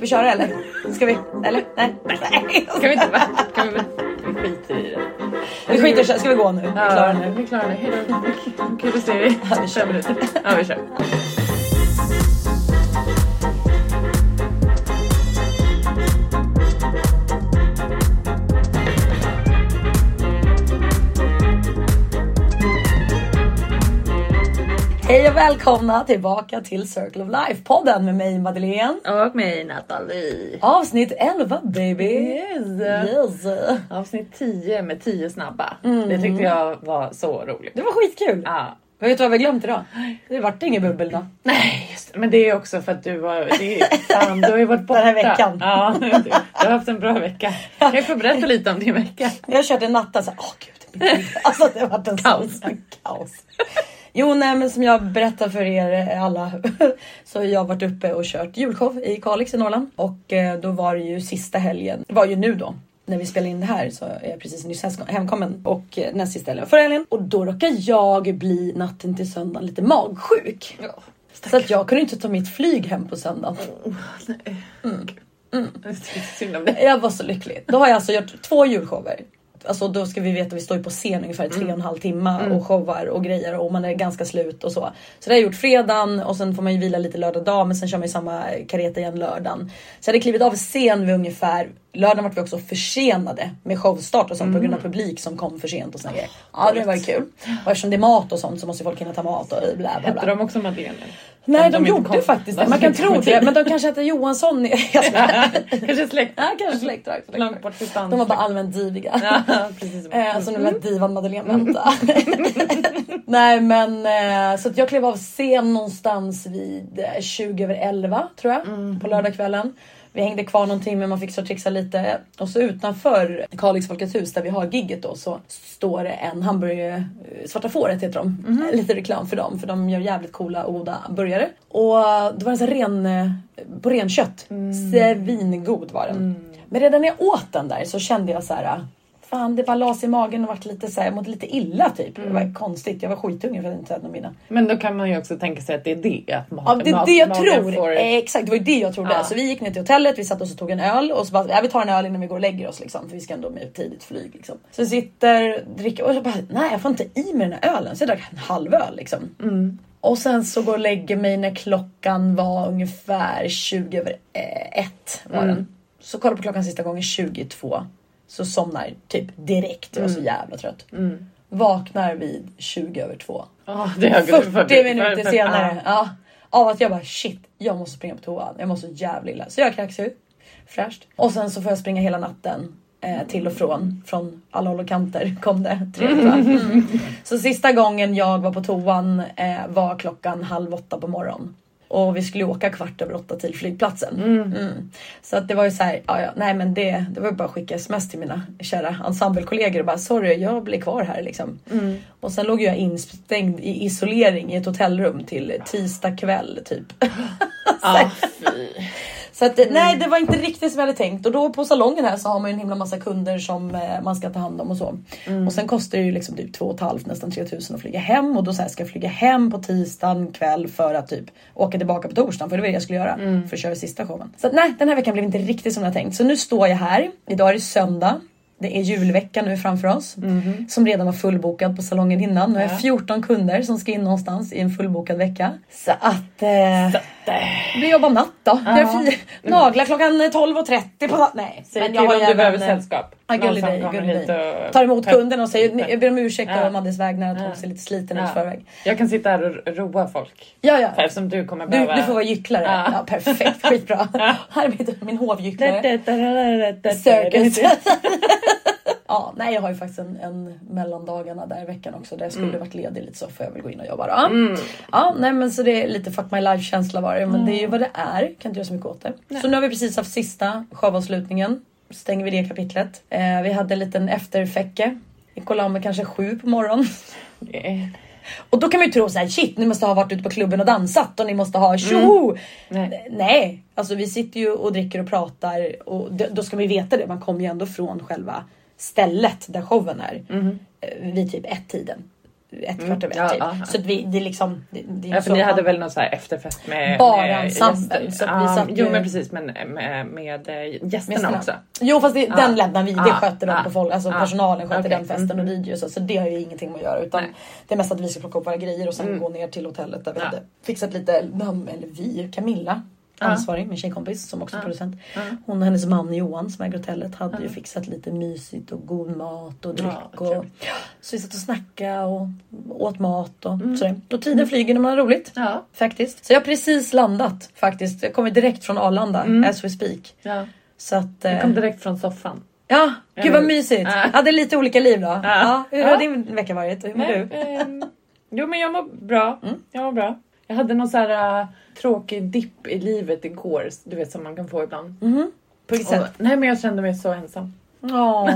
vi köra eller? Ska vi? Eller? Nej. Nej. Ska vi inte va? Kan vi, vi skiter i det. Vi skiter i. Ska vi gå nu? Vi är klara nu. Vi är klara nu. Hejdå. Kul att se dig. vi kör. Ja vi kör. Välkomna tillbaka till Circle of Life-podden med mig Madeleine. Och mig Nathalie. Avsnitt 11 baby. Yes. Yes. Avsnitt 10 med 10 snabba. Det tyckte jag var så roligt. Det var skitkul. Ja. Vet du vad vi har glömt idag? Det vart inget bubbel då. Nej, just. Men det är också för att du var... Det är, fan, du har ju varit borta. Den här veckan. Ja, du, du har haft en bra vecka. Kan jag få berätta lite om din vecka? Jag har kört en natta så åh gud. mitt liv. Alltså det har varit en Kaos. sån kaos. Jo, nej, men som jag berättar för er alla så har jag varit uppe och kört julshow i Kalix i Norrland och eh, då var det ju sista helgen. Det var ju nu då. När vi spelar in det här så är jag precis nyss hemkommen och eh, näst sista helgen förra helgen och då råkade jag bli natten till söndagen lite magsjuk. Så att jag kunde inte ta mitt flyg hem på söndagen. Mm. Synd om dig. Jag var så lycklig. Då har jag alltså gjort två julshower. Alltså då ska vi veta, vi står ju på scen ungefär tre och en halv timme och showar och grejer och man är ganska slut och så. Så det har jag gjort fredagen och sen får man ju vila lite lördag dag men sen kör man ju samma kareta igen lördagen. Så jag hade klivit av scen vid ungefär Lördagen var vi också försenade med showstart och sånt på grund av publik som kom för sent och såna grejer. Ja det var ju kul. Och eftersom det är mat och sånt så måste folk hinna ta mat och bla bla Hette de också Madeleine? Nej de, de gjorde kom- faktiskt det. de Man kan tro det men de kanske hette Johansson. Kanske släkt. Ja, kanske släktdrag. Långt bort. De var bara allmänt diviga. Ja, precis. Eh, så nu lät divan Madeleine vänta. Nej men eh, så att jag klev av scen någonstans vid eh, 20 över 11 tror jag på lördagskvällen. Vi hängde kvar någon timme, man fick så trixa lite och så utanför Kalix Folkets hus där vi har gigget då så står det en hamburgare, eh, Svarta Fåret heter de. Eh, Lite reklam för dem för de gör jävligt coola och goda burgare. Och det var en sån här ren, eh, på renkött. Svingod var den. Men redan när jag åt den där så kände jag så här. Fan det bara la sig i magen och vart lite så här, mådde lite illa typ. Det var konstigt. Jag var skithungrig för att jag inte hade någon middag. Men då kan man ju också tänka sig att det är det. Att ma- Ja det är ma- det jag tror. får- Eh, exakt det var ju det jag trodde. Ja. Så vi gick ner till hotellet, vi satt oss och tog en öl och så bara, ja, vi tar en öl innan vi går och lägger oss liksom. För vi ska ändå med tidigt flyg liksom. Så sitter, dricker och så bara, nej jag får inte i mig den här ölen. Så jag drack en halv öl liksom. Mm. Och sen så går och lägger mig när klockan var ungefär 20 över eh, ett var Mm. den. Så kollar på klockan sista gången 22. Så somnar typ direkt. Jag var så jävla trött. Mm. Vaknar vid 20 över två. Ja, det har gått 40 för- minuter för- för- senare. Ja. Av att jag bara shit, jag måste springa på toan. Jag mår så jävla illa. Så jag kräks ut. Fräscht. Och sen så får jag springa hela natten. Eh, till och från. Från alla håll och kanter kom det. Va? Mm. Så sista gången jag var på toan eh, var klockan halv åtta på morgonen. Och vi skulle åka kvart över åtta till flygplatsen. Mm. Så att det var ju så här, ja, ja, nej men det, det var bara att skicka sms till mina kära ensemblekollegor och bara sorry jag blir kvar här liksom. Och sen låg jag instängd i isolering i ett hotellrum till tisdag kväll typ. Ja, fy. Så att nej det var inte riktigt som jag hade tänkt och då på salongen här så har man ju en himla massa kunder som eh, man ska ta hand om och så. Och sen kostar det ju liksom typ två och ett halvt, nästan 3000 att flyga hem och då så här, ska jag flyga hem på tisdagen kväll för att typ åka tillbaka på torsdagen för det var det jag skulle göra för att köra sista showen. Så att, nej den här veckan blev inte riktigt som jag tänkt så nu står jag här. Idag är det söndag. Det är julvecka nu framför oss som redan var fullbokad på salongen innan. Nu har jag 14 kunder som ska in någonstans i en fullbokad vecka. Så att eh, det blir jobba natt då. Ja. Jag fri, naglar klockan 12.30 på natt. Nej, Säg men till jag om du behöver sällskap. Ja, gullig dig, gullig dig. Tar emot kunden och säger jag ber om ursäkt Ja. och Maddis vägnar att hon ser lite sliten ut förväg. Jag kan sitta här och roa folk. Ja, ja. För Eftersom du kommer behöva... du får vara gycklare. Ja. Perfekt, skitbra. Här är min, min hovgycklare. Circus. Ja, nej jag har ju faktiskt en, en mellandagarna där i veckan också där jag skulle Mm. varit ledig lite så får jag väl gå in och jobba då. Ja, nej men så det är lite fuck my life känsla var det men det är ju Mm. vad det är. Kan inte göra så mycket åt det. Så nu har vi precis haft sista showavslutningen. Stänger vi det kapitlet. Eh, vi hade en liten efterfäcke. Vi kollade med kanske sju på morgonen. Eh, Och då kan man ju tro så här, shit ni måste ha varit ute på klubben och dansat och ni måste ha tjoho! Nej. Nej, alltså vi sitter ju och dricker och pratar och då ska man ju veta det. Man kommer ju ändå från själva stället där showen är. Mhm. eh, Vid typ ett tiden. ett kvart över Ja, ett typ. ja, ja. Så vi, det är liksom... Det, det är Ja, för ni hade väl någon så efterfest med Bara med ensemblen, så vi satt Jo men precis men med, med eh, gästerna Gästerna. också. Jo fast det, den lämnar vi, det Ja, sköter de på folk, alltså ja. personalen sköter Okej. den festen och Mm. DJ och så. Så det har ju ingenting med att göra utan Nej. det är mest att vi ska plocka upp våra grejer och sen gå ner till hotellet där vi hade fixat lite, eller vi, Camilla ansvarig, min tjejkompis som också är producent. Hon och hennes man Johan som äger hotellet hade ju fixat lite mysigt och god mat och dryck. Ja, och, så vi satt och snackade och åt mat och sådär. Och tiden flyger när man har roligt. Ja. Faktiskt. Så jag har precis landat faktiskt. Jag kommer direkt från Arlanda as we speak. ja. Så att... Jag eh, kom direkt från soffan. Ja, gud vad Mm. mysigt. Ja. Ja, det är lite olika liv då. Ja. hur Ja. har din vecka varit? Hur mår Nej, du? ehm, jo men jag mår bra. Mm. Jag mår bra. Jag hade någon så här äh, tråkig dipp i livet igår. Du vet som man kan få ibland. På vilket sätt? nej men jag kände mig så ensam. Ja,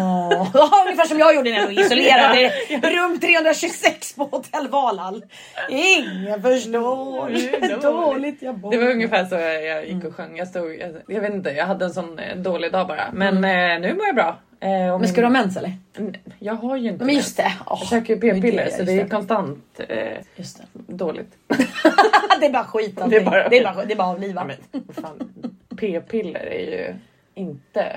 ungefär som jag gjorde när jag låg isolerad i rum 326 på Hotell Valhall. Ingen förstår hur dåligt jag bor. Det var ungefär så jag, gick och sjöng. Jag, stod, jag, jag vet inte, jag hade en sån eh, dålig dag bara. Men eh, nu mår jag bra. Eh, Mm. Men min- ska du ha mens eller? Jag har ju inte Men just det. Åh, Jag käkar ju p-piller så det är det. konstant eh, Just det. dåligt. det är bara skit allting. Det är bara- det är bara, det är bara att avliva. Ja, men, vad fan, p-piller är ju inte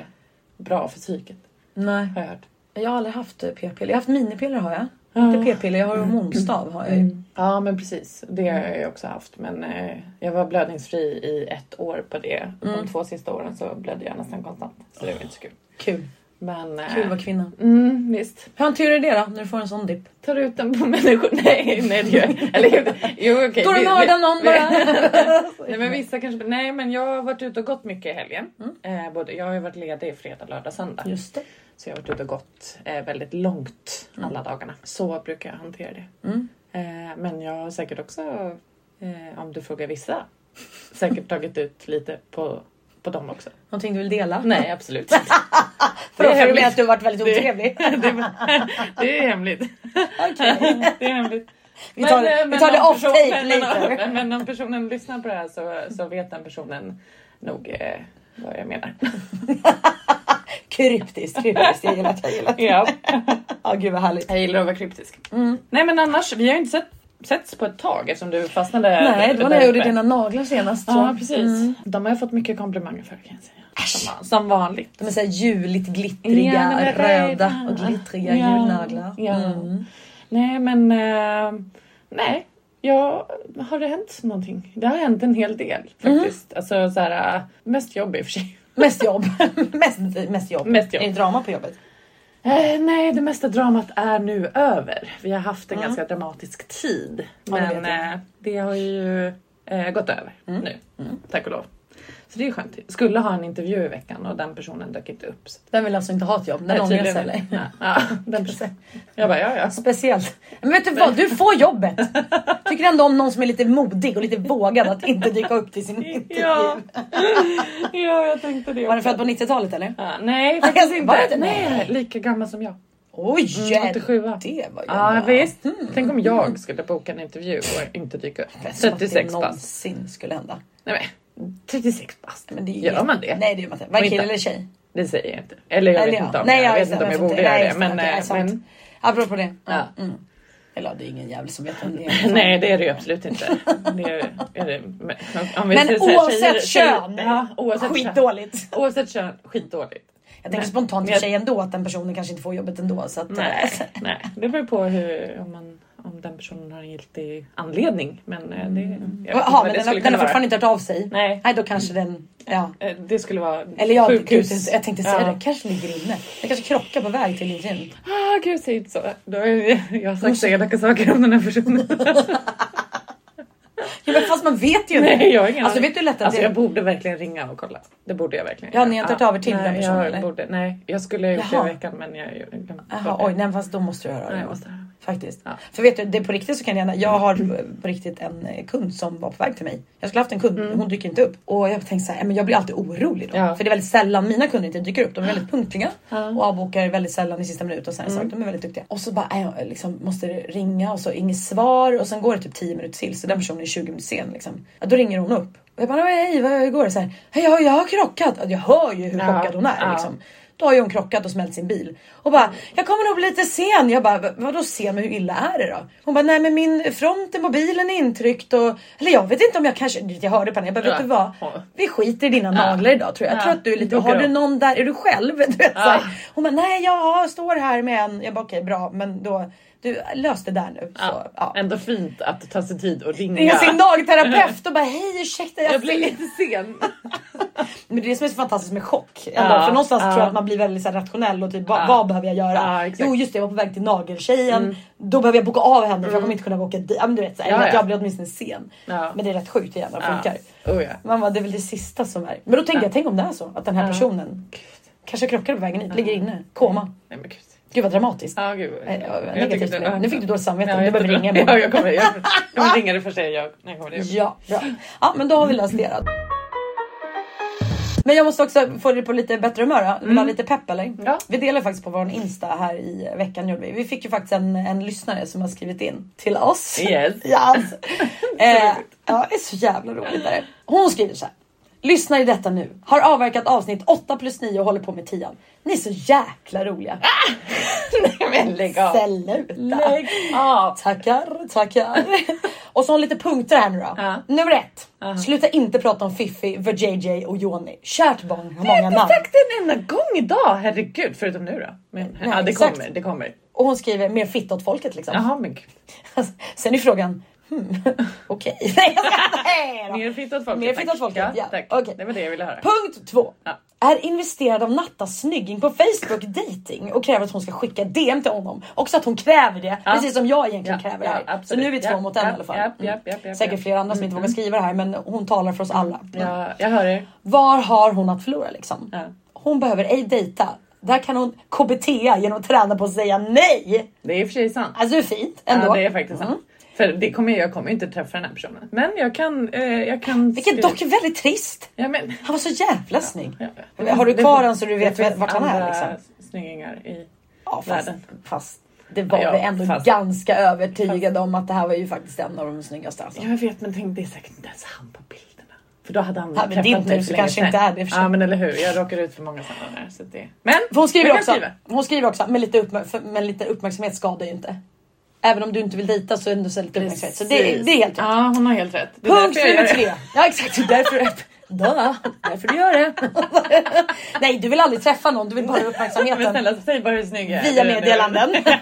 bra för psyket Nej. har jag hört. Jag har aldrig haft eh, p-piller. Jag har haft minipiller har jag. Inte p-piller, jag har hormonstav. Har jag. ju. Ja men precis, det har jag också haft. Men eh, jag var blödningsfri i ett år på det. De två sista åren så blödde jag nästan konstant. Så det var inte så kul. Kul. Men eh, Kul att vara kvinna. mm, visst. Hur hanterar du det då när du får en sån dipp? Tar ut den på människor? Nej, nej det gör jag Eller jo okej. Går du mördar vi- någon bara? Nej men vissa kanske, nej men jag har varit ute och gått mycket i helgen. Mm. Eh, både, jag har ju varit ledig fredag, lördag, söndag. Just det. Så jag har varit ute och gått eh, väldigt långt Mm. alla dagarna. Så brukar jag hantera det. Eh, men jag har säkert också, eh, om du frågar vissa, säkert tagit ut lite på, på dem också. Någonting du vill dela? Nej absolut inte. För Det är hemligt. att du har varit väldigt otrevlig. Det är hemligt. Okej. Det är hemligt. Vi tar, Men, eh, vi tar det off tape later. Men, men om personen lyssnar på det här så, så vet den personen nog eh, vad jag menar. Kryptiskt, kryptiskt. Jag gillar det. Jag gillar det. Ja. Ja, gud vad härligt. Jag gillar att vara kryptisk. Nej men annars, vi har ju inte sett, setts på ett tag eftersom du fastnade Nej, det var när jag gjorde dina naglar senast. Ja precis. De har jag fått mycket komplimanger för kan jag säga. Som, som vanligt. De är såhär juligt glittriga, Ja, röda och glittriga Ja, julnaglar. ja. Mm. Nej men eh, nej. Ja, har det hänt någonting? Det har hänt en hel del faktiskt. Alltså så här, eh, mest jobb i och för sig. Mest jobb. mest, mest jobb. Mest jobb. Är det drama på jobbet? Eh, nej, det mesta dramat är nu över. Vi har haft en ganska dramatisk tid. Det Men jag. eh, det har ju eh, gått över nu, tack och lov. Så det är skönt. Skulle ha en intervju i veckan och den personen dök inte upp. Så Den vill alltså inte ha ett jobb. Den Nej, ångrar sig eller? Ja, ja, den personen. Jag bara, ja ja. Speciellt. Men vet du vad? Du får jobbet. Tycker ändå om någon som är lite modig och lite vågad att inte dyka upp till sin intervju. Ja, ja jag tänkte det Var den också. född på 90-talet eller? Ja, nej, faktiskt Var inte. det inte? Nej, lika gammal som jag. Oj! Mm, 87. Det var ju ändå- visst. Tänk om jag skulle boka en intervju och inte dyka upp. Som att det 36 pass. någonsin skulle hända. Nej men, 36 bast. Men det Gör man det? Nej det gör man inte. Var det kille inte- eller tjej? Det säger jag inte. Eller jag Eller vet ja. inte om Nej, jag, ja, vet inte om jag borde inte. göra Nej, det. Men, okej, eh, sant. men Apropå det. Ja. Mm. Eller det är ingen jävel som vet vem det är. nej, det är det ju absolut inte. Det är, är det, men om vi Men säger oavsett tjejer- tjejer- kön, Ja, oavsett kön. Skitdåligt. Oavsett kön, skitdåligt. Jag tänker Nej. spontant för sig ändå att den personen kanske inte får jobbet ändå. Så att, Nej, eh, nej, det beror på hur, om, man, om den personen har en giltig anledning. Men eh, det, jag inte Jaha, men det den, har- den har fortfarande inte hört av sig. Nej. Nej, då kanske den... Ja. Eh, Det skulle vara Eller ja, gud, sjukhus. jag tänkte säga Ja. det. Kanske ligger inne. Jag kanske krockar på väg till gym. Ah, gud, säg inte så. Då är, jag har sagt så elaka saker om den här personen. Ja, men fast man vet ju inte. Nej, jag har ingen Alltså aning. vet du hur lätt att Alltså det jag borde verkligen ringa och kolla. Det borde jag verkligen Ja, ni har inte hört av er till nej, den personen, jag eller? Borde, nej, jag skulle ha gjort det Jaha. i veckan men jag jag Jaha, oj, nej, fast då måste du höra Nej, det. jag måste höra. Faktiskt. Ja. För vet du, det är på riktigt så kan jag. Jag har på riktigt en eh, kund som var på väg till mig. Jag skulle haft en kund, hon dyker inte upp. Och jag tänkte så här, men jag blir alltid orolig då. Mm. Ja. För det är väldigt sällan mina kunder inte dyker upp. De är väldigt punktliga Ja. Mm. och avbokar väldigt sällan i sista minut och sådana saker. De är väldigt duktiga. Och så bara, äh, jag liksom måste ringa och så inget svar och sen går det typ 10 minuter till så den personen är 20 minuter sen liksom. Ja, då ringer hon upp. Och jag bara, hej hur går det? Så här, hej jag, jag har krockat. Jag hör ju hur chockad hon är liksom. Då har ju hon krockat och smält sin bil. Och bara, jag kommer nog bli lite sen. Jag bara, vadå sen? Men hur illa är det då? Hon bara, nej men min fronten på bilen är intryckt och... Eller jag vet inte om jag kanske... Jag hörde på henne, jag bara, vet du vad? Vi skiter i dina naglar idag tror jag. Jag tror att du är lite... Har du någon där? Är du själv? Du vet, så här. Hon bara, nej jag står här med en. Jag bara, okej bra, men då... Du lös det där nu. Ja, Så, ja. Ändå fint att ta sig tid och ringa. Ringa sin nagelterapeut och bara hej ursäkta jag, Jag blir lite sen. Men det är det som är så fantastiskt med chock. Ändå. Ja, för någonstans tror jag att man blir väldigt så rationell och typ vad, vad behöver jag göra? Mm. jo just det jag var på väg till nageltjejen. Då behöver jag boka av henne för jag kommer inte kunna åka dit. Ja, men du vet, så här, Ja, ja. jag blir åtminstone sen. Men det är rätt sjukt hur jävla funkar. Oh, ja. Man bara, det är väl det sista som är. Men då tänkte jag, tänk om det är så att den här personen kanske krockar på vägen hit, ligger inne, koma. Nej men gud. Gud vad dramatiskt. Ja, gud. Nej, Jag negativt det. Nu fick du dåligt samvete, Ja, du behöver ringa imorgon. Ja, jag kommer, jag, jag kommer ringa det första jag gör när jag. Ja, bra. Ja, men då har vi löst det. då. Men jag måste också få dig på lite bättre humör. då. Vill du ha lite pepp eller? Ja. Vi delade faktiskt på vår Insta här i veckan. Gjorde vi. vi fick ju faktiskt en, en lyssnare som har skrivit in till oss. Yes. Alltså. eh, ja, det är så jävla roligt. Där. Hon skriver så här. Lyssnar i detta nu. Har avverkat avsnitt 8 plus 9 och håller på med 10. Ni är så jäkla roliga. Nej men lägg av. Sluta. Lägg av. Tackar, tackar. och så har lite punkter här nu då. Ja. Nummer ett. Sluta inte prata om Fiffi, för JJ och Joni. Kärt barn har många har namn. inte sagt det en enda gång idag, herregud. Förutom nu då. Men, ja, det exakt. kommer, det kommer. Och hon skriver mer fitt åt folket liksom. Jaha men gud. Sen är frågan, hmm, okej. Ska- nej åt folket. Mer folket, ja. tack. Okej. Det var det jag ville höra. Punkt två. Ja. Är investerad av Nattas snygging på Facebook dating och kräver att hon ska skicka DM till honom. Också att hon kräver det, Ja. precis som jag egentligen Ja, kräver ja, det här. Så nu är vi två Ja, mot en ja, i alla fall. ja, Mm. ja, ja, ja, Säkert ja. flera andra som inte vågar skriva det här men hon talar för oss alla. Ja, jag hör er. Var har hon att förlora liksom? Ja. Hon behöver ej dejta. Där kan hon KBT genom att träna på att säga nej. Det är i och för sig sant. Alltså det är fint ändå. Ja, det är faktiskt sant. För det kommer, jag kommer inte träffa den här personen. Men jag kan... Eh, jag kan Vilket dock är väldigt trist. Ja, men, Han var så jävla snygg. ja, Har du kvar honom så du vet det vart han är, liksom? snyggingar i... Ja, fast, Världen. fast det var Ja, vi ändå fast- ganska övertygade om att det här var ju faktiskt en av de snyggaste. Alltså. Jag vet men tänk det är säkert inte ens han på bilderna. För då hade han Ja, men din för så kanske inte är det för sig. Ja men eller hur, jag råkar ut för många sådana där. Så det... Men För hon skriver, också, skriva. hon skriver också, men lite, uppmär- för, men lite uppmärksamhet skadar ju inte. Även om du inte vill dejta så är det ändå så lite uppmärksamhet. Så det, det är helt rätt. Ja hon har helt rätt. Det är Punkt jag nummer tre. Ja exakt, det är därför, Duh, därför du gör det. Nej du vill aldrig träffa någon, du vill bara ha Men uppmärksamheten. snälla säg bara hur snygg jag är. Via meddelanden. ja,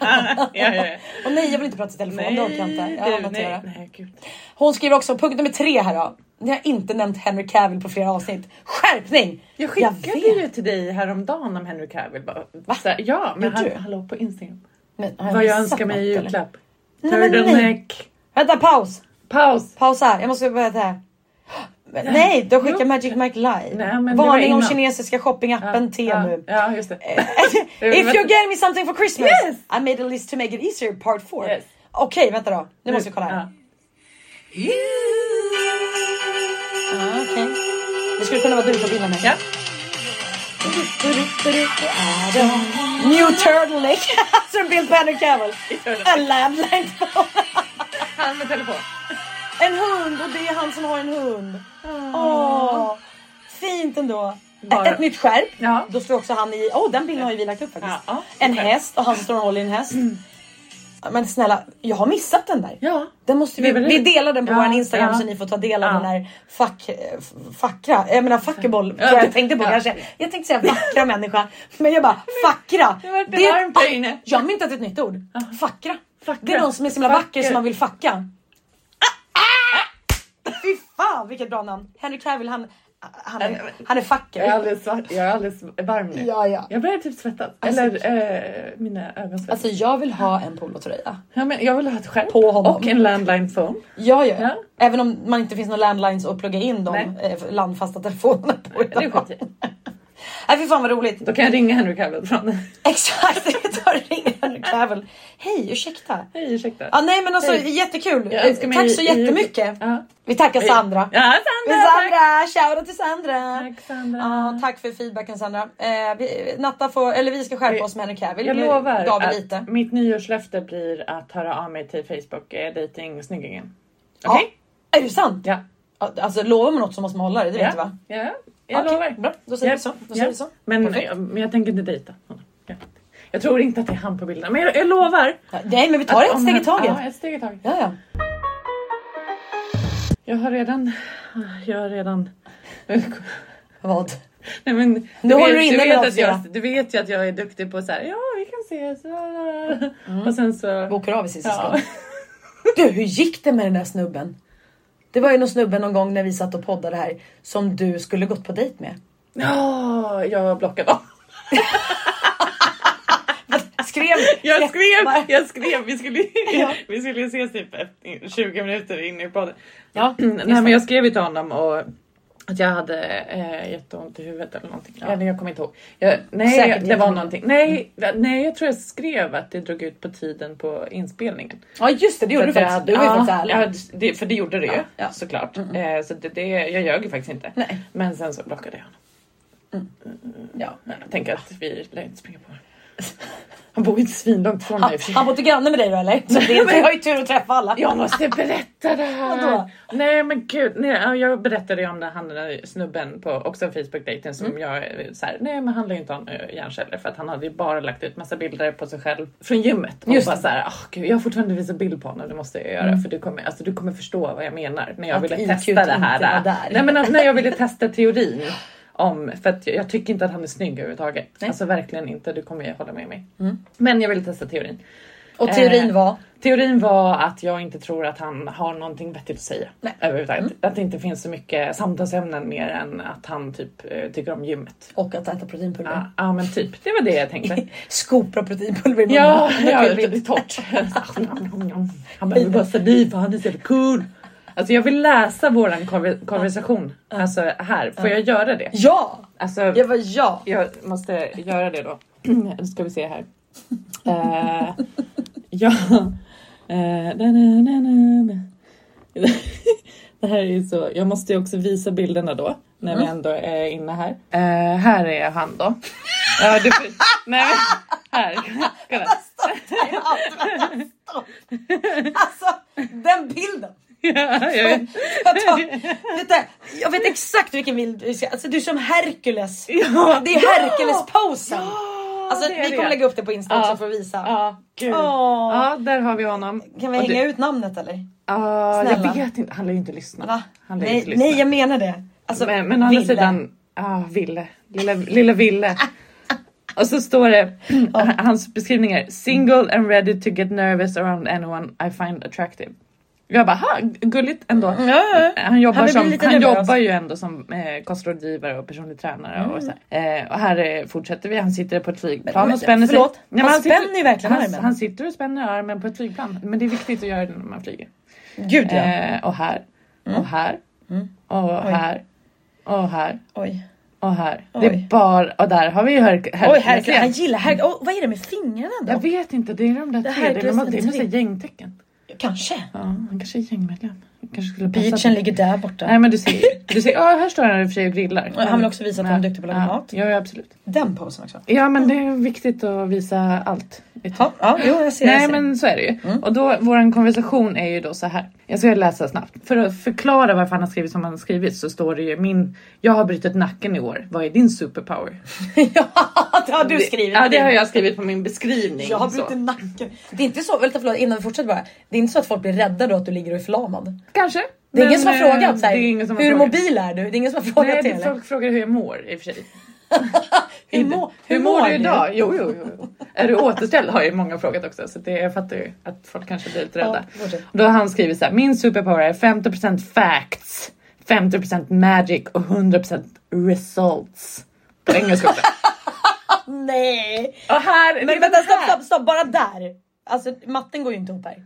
ja, ja. Och nej jag vill inte prata i telefon, det orkar jag inte. Jag har annat att göra. nej, nej, gud. Hon skriver också punkt nummer tre här då. Ni har inte nämnt Henry Cavill på flera avsnitt. Skärpning! Jag skickade vet. ju till dig häromdagen om Henry Cavill. Bara, här, ja, men han, hallå på Instagram. Men, har Vad jag önskar mig i något, eller? julklapp. Nej, nej. Turtleneck. Vänta paus! Paus. Pausa, jag måste börja här. Nej, har skickat Jo. Magic Mike Live. Nej, Varning om kinesiska shoppingappen Temu. Ja, ja, just det. If you're getting me something for Christmas Yes. I made a list to make it easier part 4. Yes. Okej, vänta då. Nu måste vi kolla här. Ja. Ah, okej. Det skulle kunna vara du på bilden. Ja. New turtleneck. Alltså en bild på Henry Cavill. En landline. Han med telefon. En hund och det är han som har en hund. Åh, fint ändå. Bara- Ett nytt skärp. Ja. Då står också han i, åh den bilden har ju vi lagt upp faktiskt. Ja, ja. En häst och han står och håller i en häst. Men snälla, jag har missat den där. Ja. Den måste vi, vi delar den på Ja, vår Instagram ja. så ni får ta del av Ja. den här fack, fackra, jag menar fuckable Ja, jag tänkte på ja. kanske. Jag tänkte säga vackra människa men jag bara fackra. Det vart det varmt där inne. Jag har myntat ett nytt ord. Fackra. Fackra. Det är någon som är så himla vacker som man vill facka. Fy fan vilket bra namn. Henry Cavill han, han, är, han är facker. Jag är alldeles, svart, jag är alldeles varm nu. Ja, ja. Jag börjar typ svettas. Alltså- Eller eh, mina ögon svettas. Alltså jag vill ha en polotröja. ja, men jag vill ha ett skärp. På honom. Och en landline phone. Ja, ja, Ja. Även om man inte finns några landlines att plugga in de Nej. eh, landfasta telefonerna på. Det är skit i. Nej fy fan vad roligt. Då kan jag ringa Henry Cavill från... Exakt, och ringer Henry Cavill. Hej ursäkta. Hej ursäkta. Ja, nej men alltså Hej. jättekul. Mig Tack så i- jättemycket. Ja. Vi tackar Sandra. Ja, Sandra! Sandra, shoutout till Sandra. Tack Sandra. Ja, tack för feedbacken Sandra. Eh, vi, Natta får, eller vi ska skärpa oss med Henry Cavill. Jag lovar att lite. mitt nyårslöfte blir att höra av mig till Facebook eh, dating snyggingen. Ja. Okej? Är det sant? Ja. Ja, Alltså lovar man något så måste man hålla det, det vet du ja. va? ja. Jag Okej, lovar. Bra, då säger Japp, vi så. Då säger vi så. Men, men jag tänker inte dejta honom. Jag, jag tror inte att det är han på bilden. Men jag, jag lovar. Ja, Nej men vi tar ett steg i taget. Ja, ett steg i taget. Ja, ja. Jag har redan... Jag har redan... Vad? Nej, men, Nu håller du inne vet med att jag, ja. Du vet ju att jag är duktig på så här. ja vi kan ses. Och sen så... Bokar av i sista Ja. Du, hur gick det med den där snubben? Det var ju någon snubbe någon gång när vi satt och poddade här som du skulle gått på dejt med. Ja, jag blockade dem. Skrev... Jag skrev, jag skrev, vi skulle, Ja. vi skulle ses typ efter 20 minuter in i podden. Ja, Nej men jag skrev ju till honom och att jag hade eh, jätteont i huvudet eller någonting. Ja. Eller jag kommer inte ihåg. Jag, nej Säkert det var någonting. Nej, nej jag tror jag skrev att det drog ut på tiden på inspelningen. ja just det, det gjorde du För att faktiskt. jag Du var ju hade- faktiskt ärlig. ja, det, för det gjorde det ju Ja, såklart. Eh, så det, det, jag ljög ju faktiskt inte. Nej. Men sen så blockade jag honom. Ja. Jag tänker att vi lär inte springa på det. Han bor inte svinlångt från mig. han bodde granne med dig då eller? Så det är inte, jag har ju tur att träffa alla. Jag måste berätta det här! Vadå? Nej men gud, nej, ja, jag berättade ju om den han den där snubben på också Facebook-dejten som jag eh, så här, nej men han lär ju inte ha eh, hjärnceller för att han hade ju bara lagt ut massa bilder på sig själv från gymmet. Och Just bara det. så här, "Åh, gud, jag har fortfarande visat bild på honom, det måste jag göra för du kommer, alltså, du kommer förstå vad jag menar när jag Att ville testa det här. där. Nej men när jag ville testa teorin om, för att jag, jag tycker inte att han är snygg överhuvudtaget. Nej. Alltså verkligen inte, du kommer ju hålla med mig. Men jag ville testa teorin. Och teorin Eh, var? Teorin var att jag inte tror att han har någonting vettigt att säga. Nej. Överhuvudtaget. Att det inte finns så mycket samtalsämnen mer än att han typ eh, tycker om gymmet. Och att äta proteinpulver. Ja, ja men typ, det var det jag tänkte. Skopor proteinpulver i munnen. ja, ja det är torrt. Han behöver bara saliv för han är så jävla cool. Alltså jag vill läsa våran konver- konversation. Alltså här, får jag göra det? Ja! Alltså, Jag var ja. jag måste göra det då. Nu ska vi se här. Eh, ja. Na, na, na, na. Det här är så, jag måste ju också visa bilderna då när vi ändå är inne här. Eh, här är han då. Ja, du, nej, här. Kolla. Alltså den bilden. Ja, jag vet. Jag, vet exakt vilken bild vi ska... Alltså du är som Herkules. Ja, Det är Herkules-posen. alltså det är vi det. kommer lägga upp det på Insta Ja. också för att visa. Ja, gud. Åh. Ja, där har vi honom. Kan vi Och hänga det- ut namnet eller? Ja, Snälla. jag vet inte. Han lär ju inte lyssna. Va? Han Nej, inte lyssna. nej jag menar det. Alltså, men, men å andra sidan, ja Ville, lilla, lilla Ville. Och så står det, hans beskrivning är single and ready to get nervous around anyone I find attractive. Jag bara, ha, gulligt ändå. Ja, ja. Han jobbar, Han som, han jobbar ju ändå som eh, kostrådgivare och personlig tränare. Och, så här. Eh, och här eh, fortsätter vi, han sitter på ett flygplan och spänner sig. förlåt, Nej, han sitter- spänner ju verkligen han, armen. Han sitter och spänner armen på ett flygplan. Men det är viktigt att göra det när man flyger. Gud ja. Eh, och här, och här, och här, och här, Oj. och här. Det är Oj. bara, och där har vi ju Herk- Oj, igen. Han gillar Herkules. Oh, vad är det med fingrarna då? Jag vet inte, det är de där Det tre. Det är, något- det är är något tre. sånt gängtecken. Kanske. Ja, han kanske är gängmedlem. Kanske skulle Beachen ligger där borta. Nej men du ser, du ser, ja här står han i och för sig och grillar. Han vill också visa att han är duktig på att laga ja, mat. Ja, ja absolut. Den posen också. Ja men det är viktigt att visa allt. Ja, ja jo, jag ser. jag Nej ser. men så är det ju. Mm. Och då, vår konversation är ju då så här. Jag ska läsa snabbt. För att förklara varför han har skrivit som han har skrivit så står det ju min, jag har brutit nacken i år. Vad är din superpower? ja, det har du skrivit. Ja det har jag skrivit på min beskrivning. Jag har så. brutit nacken. Det är inte så, vänta förlåt innan vi fortsätter bara. Det är inte så att folk blir rädda då att du ligger och är förlamad. Kanske. Det är ingen Men, som har eh, frågat så här, det är ingen som har hur frågat. mobil är du? Det är ingen som har frågat Nej, det folk frågar hur jag mår i och för sig. Hur, må, Hur mår du idag? Jo, jo, jo. Är du återställd? Har ju många frågat också. Så det, jag fattar ju att folk kanske blir lite rädda. Ja. Då har han skrivit så här. Min superpower är 50% facts, 50% magic och 100% results. På engelska också. Nej! Och här, Men vänta stopp, stopp, stopp, bara där. Alltså matten går ju inte ihop här.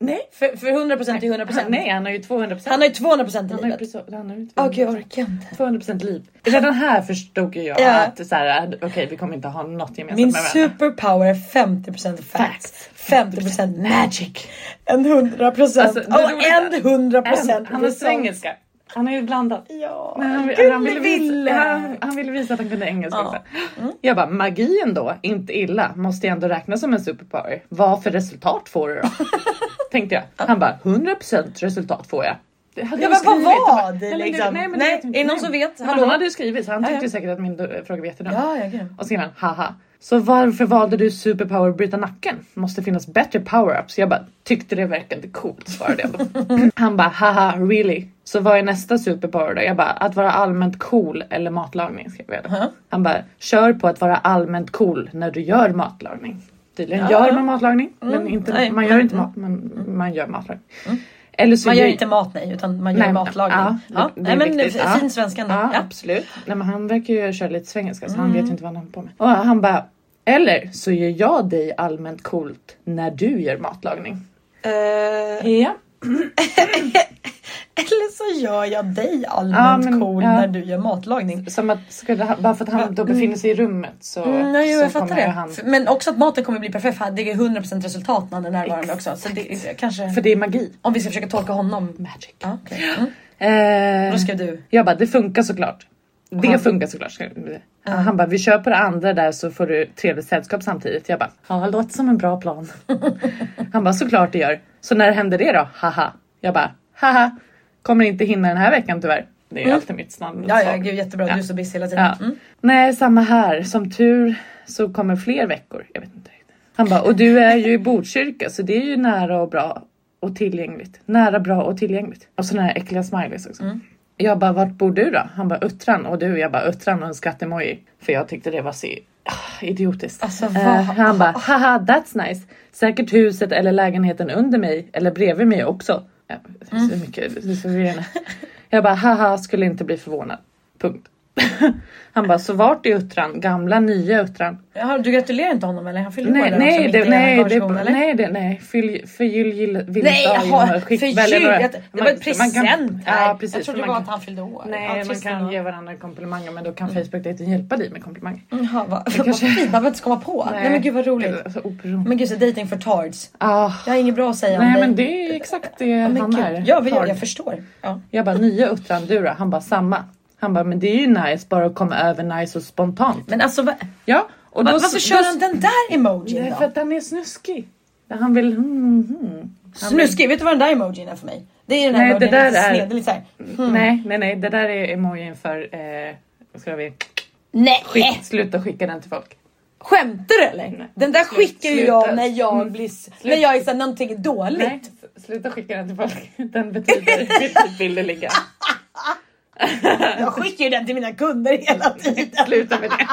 Nej. För, för 100% är 100%. Han, nej, han har ju 200%. Han har ju 200% i han har livet. har Åh gud 200%. jag orkar inte. 200% liv. Redan här förstod jag Ja. att så här, okej vi kommer inte ha något gemensamt Min med varandra. superpower är 50% facts, 50% magic, en 100% Alltså, och en 100% Han, han är så engelska. Han är ju blandad. Ja, Men han, gullig han, ville visa, han, han ville visa att han kunde engelska Ja. också. Jag bara, magin då, inte illa, måste jag ändå räknas som en superpower. Vad för resultat får du då? Tänkte jag. Han bara, 100% resultat får jag. Ja jag men vad var det Nej, liksom? Nej, men Nej, inte. är det någon Nej. som vet? Hallå? Han hade ju skrivit så han Ja, tyckte ja. säkert att min fråga var jättedum. Ja, ja. Och så skrev han haha. Så varför valde du superpower bryta nacken? Måste finnas bättre power-ups. Jag bara tyckte det verkade coolt svarade jag. Han bara haha really. Så vad är nästa superpower då? Jag bara att vara allmänt cool eller matlagning skrev jag då. Han bara kör på att vara allmänt cool när du gör matlagning. Tydligen Ja. gör man matlagning men inte, nej. man gör inte Mm. mat men man gör matlagning. Så Man gör gör- inte mat nej utan man gör Nej, matlagning. ja, Ja, det- det är nej, men viktigt. fin svenska ändå. Ja, Ja. absolut. Nej, men han verkar ju köra lite svengelska så han vet ju inte vad han håller på med. Och han bara eller så gör jag dig allmänt coolt när du gör matlagning. Eh, Ja. eller så gör jag dig allmänt Ja, men- cool ja. när du gör matlagning. Som att skulle bara för att han då befinner sig i rummet så, Mm, nej, så jag fattar det. han. Men också att maten kommer bli perfekt. för Det är 100% resultat när han är närvarande också. Så det kanske... För det är magi. Om vi ska försöka tolka honom. Magic. Ja, okej. mm. Eh, Då skrev du. Jag bara det funkar såklart. Det Han- funkar såklart. Han bara vi kör på det andra där så får du trevligt sällskap samtidigt. Jag bara ja det låter som en bra plan. Han bara såklart det gör. Så när händer det då? Haha. Jag bara haha. Kommer inte hinna den här veckan tyvärr. Det är Mm. alltid mitt snabb. Ja, ja, gud jättebra. Ja. Du är så busy hela tiden. Ja. Mm. Nej samma här. Som tur så kommer fler veckor. Jag vet inte. Han bara och du är ju i Botkyrka så det är ju nära och bra och tillgängligt. Nära, bra och tillgängligt. Och såna här äckliga smileys också. Mm. Jag bara, vart bor du då? Han bara, Uttran. Och du? Jag bara, Uttran och en skattemoji. För jag tyckte det var så idiotiskt. Alltså, Eh, han bara, haha that's nice. Säkert huset eller lägenheten under mig eller bredvid mig också. Ja, det är så Mm. mycket, det är så. Jag bara, haha skulle inte bli förvånad. Punkt. Han bara, så vart är Uttran? Gamla, nya Uttran? Jaha, du gratulerar inte honom eller? Han fyllde år Nej, där nej, det, nej, det, eller? nej, det, nej, fyll, förgyll vill Nej, inte ha för jul, några- det var man- ett present kan- här. Ja, precis. jag trodde för det var man att kan- han fyllde år. Nej, Ja, man kan ändå. ge varandra komplimanger men då kan Facebook-dejten hjälpa dig med komplimanger. Jaha, vad, kanske- vad fint, man behöver inte komma på. Nej, men gud vad roligt. Alltså. Men gud så dating for tards. Ah, Jag har inget bra att säga om nej men det är exakt det han är. Ja, jag, förstår. Ja. Jag bara nya Uttran du då? Han bara samma. Han bara men det är ju nice bara att komma över nice och spontant. Men alltså va, Ja och då, varför kör han den där emojin Nej, då? för att den är snuskig. Han vill mm, mm. Han vill- Snuskig, vet du vad den där emojin är för mig? Det är den Nej, emojin det där är- sned, lite såhär. Nej nej nej det där är emojin för eh, vad ska vi Nej! Skick, sluta skicka den till folk. Skämtar du eller? Nej. Den där Slut- skickar ju sluta. jag när jag Mm. blir... s- När jag är såhär någonting dåligt. Nej, sluta skicka den till folk. Den betyder vill det ligga. Jag skickar ju den till mina kunder hela tiden. Sluta med det.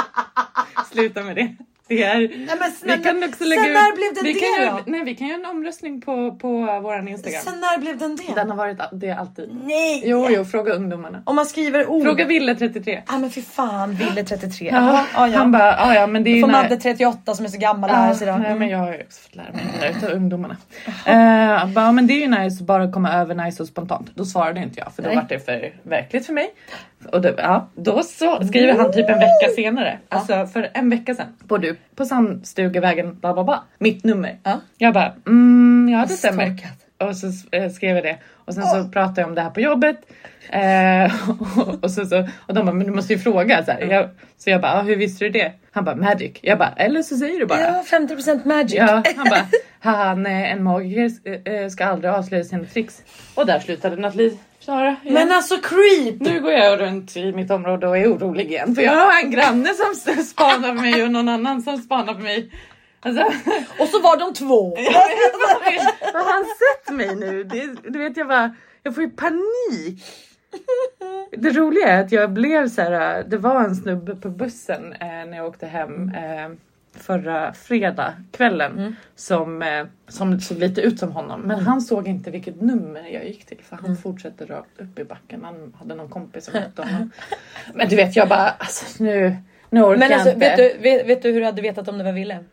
Sluta med det. Det är, Nej men snälla, vi kan också lägga sen ut- när blev den vi det kan göra? Nej vi kan göra en omröstning på, på våran Instagram. Sen när blev den det? Den har varit det alltid. Nej! Jo jo fråga ungdomarna. Om man skriver ord. Fråga Ville33. Ja men fy fan, Ville 33. Ja, Jaha, ja, ja. Han bara ja ja men det är ju får när- Madde 38 som är så gammal lära Ja, sig nej, men jag har ju också fått lära mig det där utav ungdomarna. Uh, bara, men det är ju nice att bara komma över nice och spontant. Då svarade inte jag för då Nej. var det för verkligt för mig. Och då, ja, då så skriver han typ en vecka senare. Alltså för en vecka sedan. Bor du på Sandstugevägen bla bla bla. Mitt nummer. Ja. Jag bara mm, ja det stämmer. Och så eh, skrev jag det. Och sen så pratade jag om det här på jobbet. Eh, och, och, så, så, och de bara, men du måste ju fråga. Så, här. Jag, så jag bara, ah, hur visste du det? Han bara, magic. Jag bara, eller så säger du bara. Ja, 50% magic. Ja, han bara, haha nej en magiker eh, ska aldrig avslöja sina tricks. Och där slutade Nathalie köra. igen. Men alltså creep! nu går jag runt i mitt område och är orolig igen. För jag har en granne som spanar på mig och någon annan som spanar på mig. Alltså, Och så var de två. har han sett mig nu? Det, du vet jag bara, jag får ju panik. Det roliga är att jag blev så här. Det var en snubbe på bussen eh, när jag åkte hem eh, förra fredag kvällen som, eh, som såg lite ut som honom. Men han såg inte vilket nummer jag gick till för han fortsatte rakt upp i backen. Han hade någon kompis som mötte honom. Men du vet jag bara alltså nu, nu orkar Men alltså jag inte. vet du, vet, vet du hur du hade vetat om det var Ville?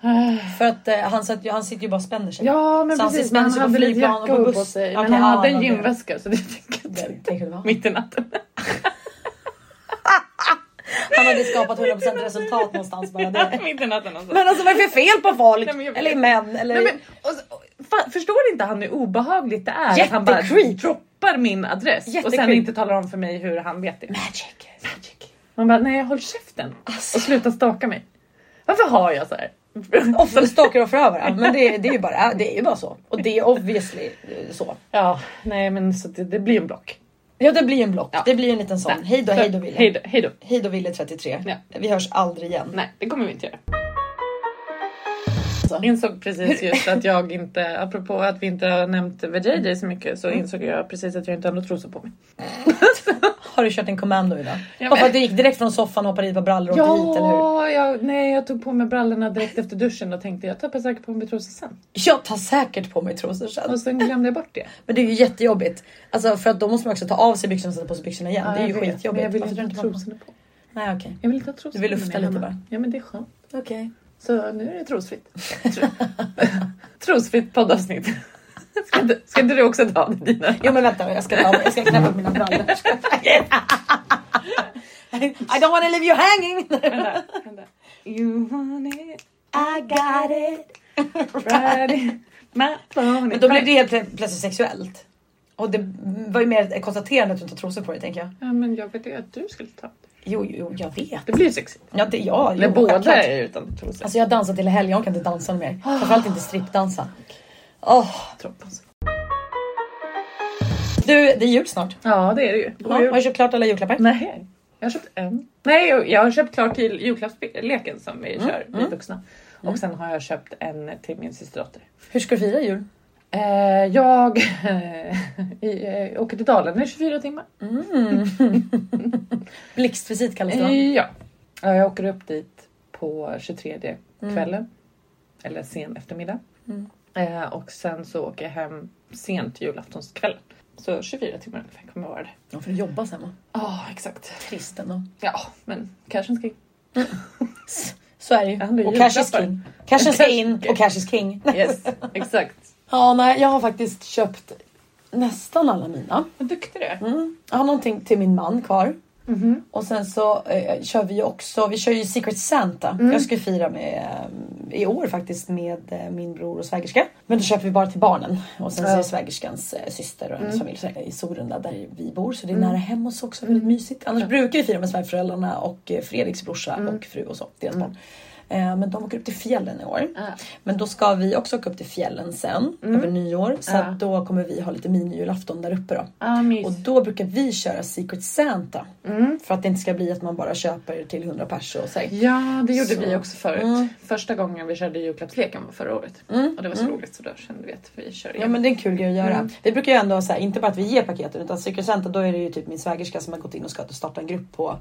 Ah. För att eh, han, satt, han sitter ju bara och spänner sig. Ja men Så han precis, han på hade lite jacka på sig. Men han hade en han hade det. gymväska så det fick jag inte. Mitt i natten. Han hade skapat 100% resultat någonstans bara det. Mitt i natten alltså. Men alltså vad är det för fel på folk? Nej, men eller män? Eller... Nej, men, och, och, fan, förstår inte han hur obehagligt det är? att han bara droppar min adress och sen inte talar om för mig hur han vet det. Magic. Man bara, nej håll käften Alltså. och sluta staka mig. Varför har jag så här? Ofta stalkar och förövar. Ja, Men det, det, är ju bara, det är ju bara så. Och det är obviously så. Ja, nej men så det, det blir en block. Ja det blir en block. Ja. Det blir en liten sån. Nej. Hej då, hej då Hej Ville. då, hej då. Hej då Ville 33. Ja. Vi hörs aldrig igen. Nej, det kommer vi inte göra. Så. insåg precis just att jag inte, apropå att vi inte har nämnt VJJ så mycket, så insåg jag precis att jag inte har några trosor på mig. Har du kört en commando idag? Ja, Bara för men- att du gick direkt från soffan och hoppade dit på brallor och åkte hit eller hur? Ja, nej, jag tog på mig brallorna direkt efter duschen och tänkte jag tappar säkert på mig trosor sen. Jag tar säkert på mig trosor sen. Och sen glömde jag bort det. Men det är ju jättejobbigt. Alltså för att då måste man också ta av sig byxorna och sätta på sig byxorna igen. Ja, det är ju vet, skitjobbigt. Men jag vill Varför inte ha trosorna på. Nej okej. Jag vill inte ha trosorna Du vill lufta lite hemma. bara. Ja men det är skönt. Okej. Så nu är det trosfritt. Tro- Trosfritt poddavsnitt. Ska ska inte du också ta det dina? Jo men vänta jag ska, ta, jag ska knäppa mina brallor. I don't wanna leave you hanging. Vänta, vänta. You want it, I got it. my. Men då blir det helt plö- plötsligt sexuellt. Och det var ju mer ett konstaterande att du inte har trosor på dig tänker jag. Ja men jag ville att du skulle ta. Jo, jo, jag vet. Det blir ju sexigt. Ja, det, ja, jo, När båda är utan trosor. Alltså jag har dansat hela helgen, jag orkar inte dansa mer. Framförallt inte strippdansa. Åh, Troppans. du, det är jul snart. Ja det är det ju. Ja, har du köpt klart alla julklappar? Nej, jag har köpt en. Nej, jag- jag har köpt klart till julklappsleken som vi kör, vi vuxna. Och sen har jag köpt en till min systerdotter. Hur ska du fira jul? Eh, jag i, eh, åker till Dalarna i 24 timmar. Blixtvisit kallas det va? Eh, ja. ja, jag åker upp dit på 23 kvällen. Eller sen eftermiddag. Mm. Eh, och sen så åker jag hem sent julaftonskvällen. Så 24 timmar ungefär kommer vara det. Ja, för du jobbar sen va? Ja, exakt. Trist ändå. Ja, men cashen ska in. Så är det ju. Och cash is king. Cashen ska Cash in king. och cash is king. Yes, exakt. Ja, nej, jag har faktiskt köpt nästan alla mina. Vad duktig du är. Mm. Jag har någonting till min man kvar. Mhm. Och sen så eh, kör vi ju också, vi kör ju Secret Santa. Mm. Jag ska fira med, eh, i år faktiskt med eh, min bror och svägerska. Men då köper vi bara till barnen. Och sen så är det svägerskans eh, syster och hennes Mm. familj så i Sorunda där vi bor. Så det är Mm. nära hem hos också, väldigt mysigt. Annars brukar vi fira med svärföräldrarna och eh, Fredriks brorsa Mm. och fru och så, deras Mm. barn. Eh, Men de åker upp till fjällen i år. Ja. Men då ska vi också åka upp till fjällen sen Mm. över nyår. Så att då kommer vi ha lite mini-julafton där uppe då. Mys. Och då brukar vi köra Secret Santa. Mm. För att det inte ska bli att man bara köper till 100 pers och så. Ja, det gjorde Så. vi också förut. Mm. Första gången vi körde julklappsleken var förra året. Mm. Och det var så Mm. roligt så då kände vi att vi kör igen. Ja men det är en kul grej att göra. Mm. Vi brukar ju ändå säga inte bara att vi ger paketen utan Secret Santa då är det ju typ min svägerska som har gått in och ska starta en grupp på,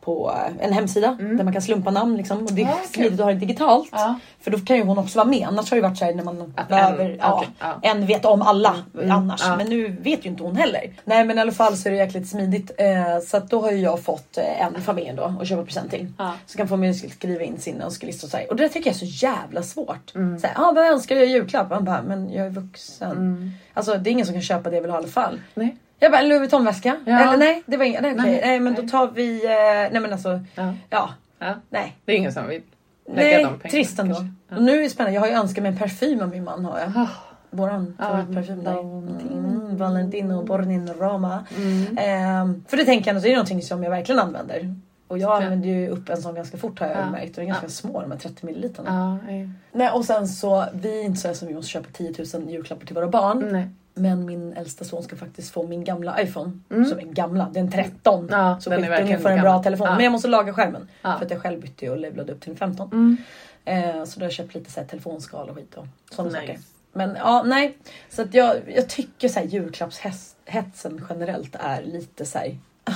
på eh, en hemsida där man kan slumpa namn liksom. Och det är Smidigt att ha det digitalt. Ja. För då kan ju hon också vara med. Annars har det varit så här när man Att behöver, en- ja, okej, ja. en vet om alla Mm, annars. ja. Men nu vet ju inte hon heller. Nej men i alla fall så är det jäkligt smidigt. Eh, så att då har ju jag fått eh, en familj då att köpa present till. Så kan familjen skriva in sin önskelista och så här. Och det där tycker jag är så jävla svårt. Mm. Så här, ah, vad önskar jag i julklapp? Man bara, men jag är vuxen. Mm. Alltså det är ingen som kan köpa det jag vill ha i alla fall. Nej. Jag bara, Louis Vuitton-väska? Ja. Eller nej, det var inget. Nej, okej. Nej, nej men då nej. tar vi, eh, nej men alltså, Ja. ja, ja. nej. Det är ingen som vill Nej, trist ändå. Ja. Nu är det spännande, jag har ju önskat mig en parfym av min man har jag. Ah. Våran Ja, favoritparfym. Valentino. Mm, Valentino Bornin Roma. Mm. Ehm, för det tänker jag, så är det någonting som jag verkligen använder. Och jag Ja. använder ju upp en sån ganska fort har jag Ja. märkt. Och de är ganska små de här 30 millilitrarna. Ja, nej. Och sen så, vi är inte så som vi måste köpa 10 000 julklappar till våra barn. nej. Men min äldsta son ska faktiskt få min gamla iPhone. Mm. Som är gamla, den 13. Ja, så den är verkligen får en bra gammal. telefon. Ja. Men jag måste laga skärmen. Ja. För att jag själv bytte och levlade upp till en 15. Mm. Eh, så då har jag köpt lite så här telefonskal och skit och sådana Nice. saker. Men ja, nej. Så att jag, jag tycker så här julklappshetsen generellt är lite så här. ah,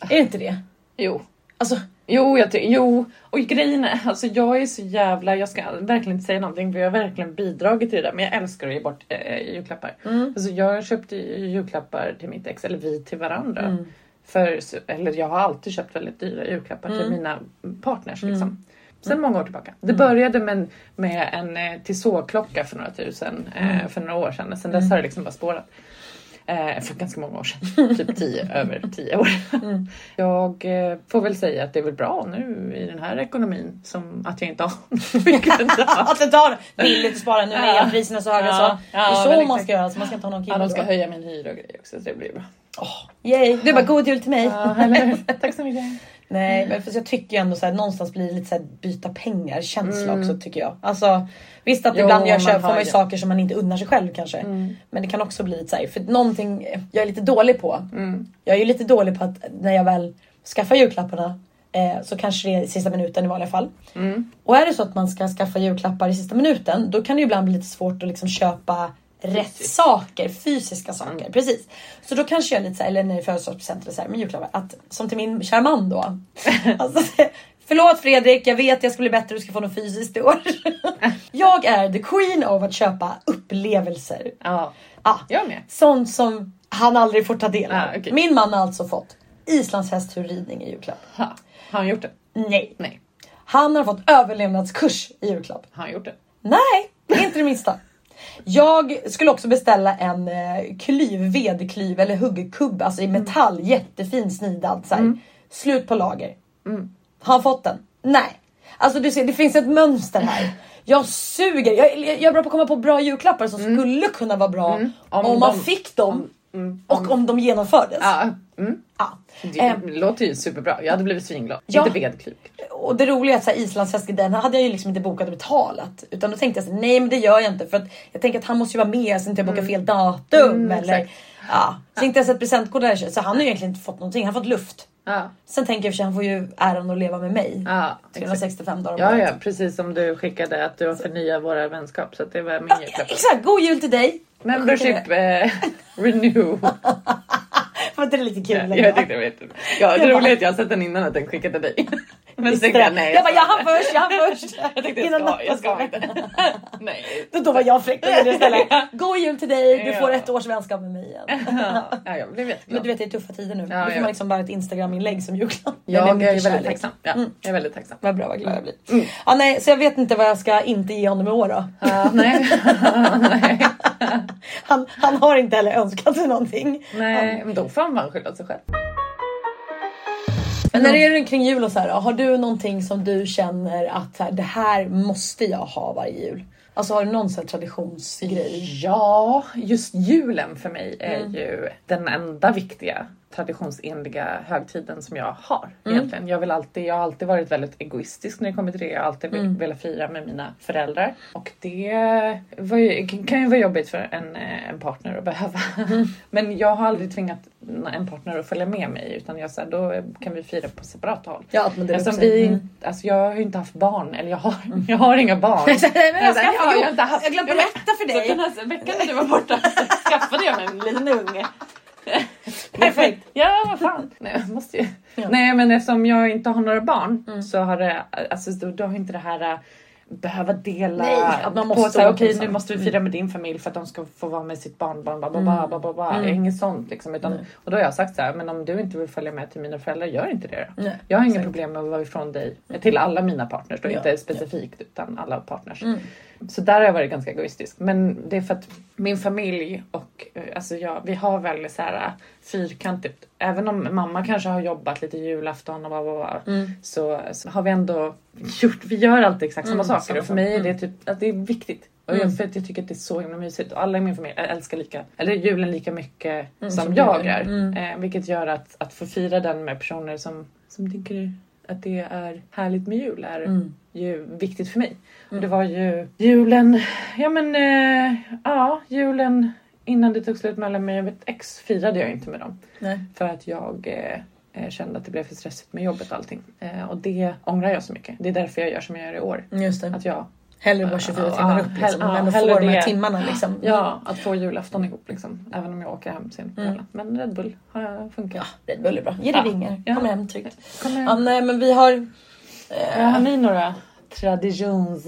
Är det inte det? Jo. Alltså, Jo, jag jo, och grejen är, alltså jag är så jävla, jag ska verkligen inte säga någonting för jag har verkligen bidragit till det där men jag älskar att ge bort äh, julklappar. mm, Alltså jag köpte ju julklappar till mitt ex, eller vi till varandra. mm, För, eller jag har alltid köpt väldigt dyra julklappar till Mm. mina partners. Mm. Liksom. Sen många år tillbaka. Det började med, med en eh, Tissot-klocka för några tusen eh, Mm. för några år sedan. Sen dess Mm. har det liksom bara spårat. Eh, för ganska många år sedan. typ tio, över tio år. mm. Jag eh, får väl säga att det är väl bra nu i den här ekonomin som att jag inte har att det tar billigt att spara nu när elpriserna så höga Ja, så. ja, det är så man exakt. ska göra, så man ska inte ha någon kille Ja, de ska då. höja min hyra och grejer också så det blir bra. Yay! Du bara god jul till mig. Ja, Tack så mycket. Nej men för jag tycker ju ändå så här, någonstans blir det lite så här, byta pengar känsla Mm. också tycker jag. Alltså visst att Jo, ibland jag köper, får man ju ju- saker som man inte unnar sig själv kanske. Mm. Men det kan också bli lite så här, för någonting jag är lite dålig på. Mm. Jag är ju lite dålig på att när jag väl skaffar julklapparna eh, så kanske det är i sista minuten i vanliga fall. Mm. Och är det så att man ska skaffa julklappar i sista minuten då kan det ju ibland bli lite svårt att liksom köpa rätt Fysiskt. saker, fysiska saker. Mm. Precis. Så då kanske jag lite så här, eller när det är födelsedagspresent eller så här, men julklappar, att som till min kära man då. alltså, förlåt Fredrik, jag vet jag ska bli bättre, du ska få något fysiskt i år. jag är the queen av att köpa upplevelser. Ja, Ah, jag med. sånt som han aldrig får ta del av. Ah, okej. Min man har alltså fått islandshästturridning i julklapp. Ha. Har han gjort det? Nej. Nej. Han har fått överlevnadskurs i julklapp. Har han gjort det? Nej, inte det minsta. Jag skulle också beställa en eh, klyv, vedklyv eller huggkubb, alltså i metall, jättefin snidad. Så här. Slut på lager. Mm. Har han fått den? Nej. Alltså du ser, det finns ett mönster här. Jag suger. Jag, jag är bra på att komma på bra julklappar som skulle kunna vara bra Mm. om, Om man de- fick dem Mm. och om de genomfördes. Ja. Mm. Ja. Det Ehm, låter ju superbra. Jag hade blivit svinglad. Ja. Inte vedklyv. Och det roliga är att så här, den hade jag ju liksom inte bokat och betalat. Utan då tänkte jag så här, nej men det gör jag inte. För att jag tänker att han måste ju vara med så inte jag bokar fel datum. Mm, eller, exakt. ja. Så inte ens ett presentkort där. Så han har ju egentligen inte fått någonting. Han har fått luft. Ja. Sen tänker jag för sig han får ju äran att leva med mig. Ja, exakt. 365 dagar om Ja, ja, precis som du skickade att du har förnyat våra vänskap. Så det var min Ja, julklapp. exakt, god jul till dig. Membership eh, renew. Var inte det lite kul? Ja, jag tyckte det var jättebra. Ja, det roliga är att jag har sett den innan att den skickade dig. Men Visste tänkte jag nej. jag bara, jag hann först, jag hann först. Jag tänkte jag ska, jag ska inte. Nej. Då, då var jag fräck och gjorde istället. God jul till dig, du får Ja. ett års vänskap med mig igen. Ja, jag blev Men jätteglad. du vet det är tuffa tider nu. Ja, nu får man liksom bara ett instagram-inlägg som julklapp. Men med Jag är väldigt kärlek. tacksam. Ja, Mm. jag är väldigt tacksam. Vad bra, vad glad jag blir. Mm. Ja, nej, så jag vet inte vad jag ska inte ge honom i år då. Ja, nej. nej. Han, han har inte heller önskat sig någonting. Nej, men då får han bara skylla sig själv. Men när det är kring jul och så här, har du någonting som du känner att här, det här måste jag ha varje jul? Alltså har du någon sån här traditionsgrej? Ja, just julen för mig är Mm. ju den enda viktiga traditionsenliga högtiden som jag har Mm. egentligen. Jag, vill alltid, jag har alltid varit väldigt egoistisk när det kommer till det. Jag har alltid Mm. velat fira med mina föräldrar. Och det ju, kan ju vara jobbigt för en, en partner att behöva. Mm. Men jag har aldrig tvingat en partner att följa med mig utan jag sa då kan vi fira på separat håll. Ja, men det vi, mm. alltså jag har ju inte haft barn, eller jag har, jag har inga barn. Men jag, Jag jag har inte haft- jag glömde jag bara- berätta för Så dig. den här veckan när du var borta så skaffade jag mig en liten unge. Perfekt. Ja, vad fan. Nej, jag måste ju. Ja. Nej, men eftersom jag inte har några barn Mm. så har det, alltså då, då har inte det här äh, behöva dela Nej, att man måste på såhär, okej ensam. nu måste vi fira med din familj för att de ska få vara med sitt barnbarn. Bla, bla, bla, bla, bla, bla. Mm. Inget sånt liksom. Utan, Nej. och då har jag sagt så här, men om du inte vill följa med till mina föräldrar, gör inte det då. Nej, Jag har inga problem med att vara ifrån dig. Till alla mina partners, då, Ja, inte specifikt utan alla partners. Mm. Så där har jag varit ganska egoistisk. Men det är för att min familj och eh, alltså jag, vi har väldigt så här eh, fyrkantigt. Även om mamma kanske har jobbat lite julafton och bla bla. Mm. Så, så har vi ändå gjort, vi gör alltid exakt samma Mm, saker. samma och för mig är det typ, att det är viktigt. Och Mm. jag, för att jag tycker att det är så himla mysigt. Och alla i min familj älskar lika, eller julen lika mycket Mm, som, som jag. Mm. Eh, vilket gör att, att få fira den med personer som, som tycker att det är härligt med jul är Mm. ju viktigt för mig. Och Mm. det var ju julen, ja men eh, ja julen innan det tog slut mellan mig och mitt ex firade jag inte med dem. Nej. För att jag eh, eh, kände att det blev för stressigt med jobbet och allting. Eh, och det ångrar jag så mycket. Det är därför jag gör som jag gör i år. Just det. Att jag, Hellre bara 24 Ja, timmar upp liksom. ja, men hellre få de här det. timmarna liksom. ja, att få julafton ihop liksom. Även om jag åker hem sent på Mm. Men Red Bull har funkat. Ja, Red Bull är bra. Ge dig Ja. vingar. Ja. Kom hem tryggt. Ja, nej men vi har... Ja, har ni några traditions?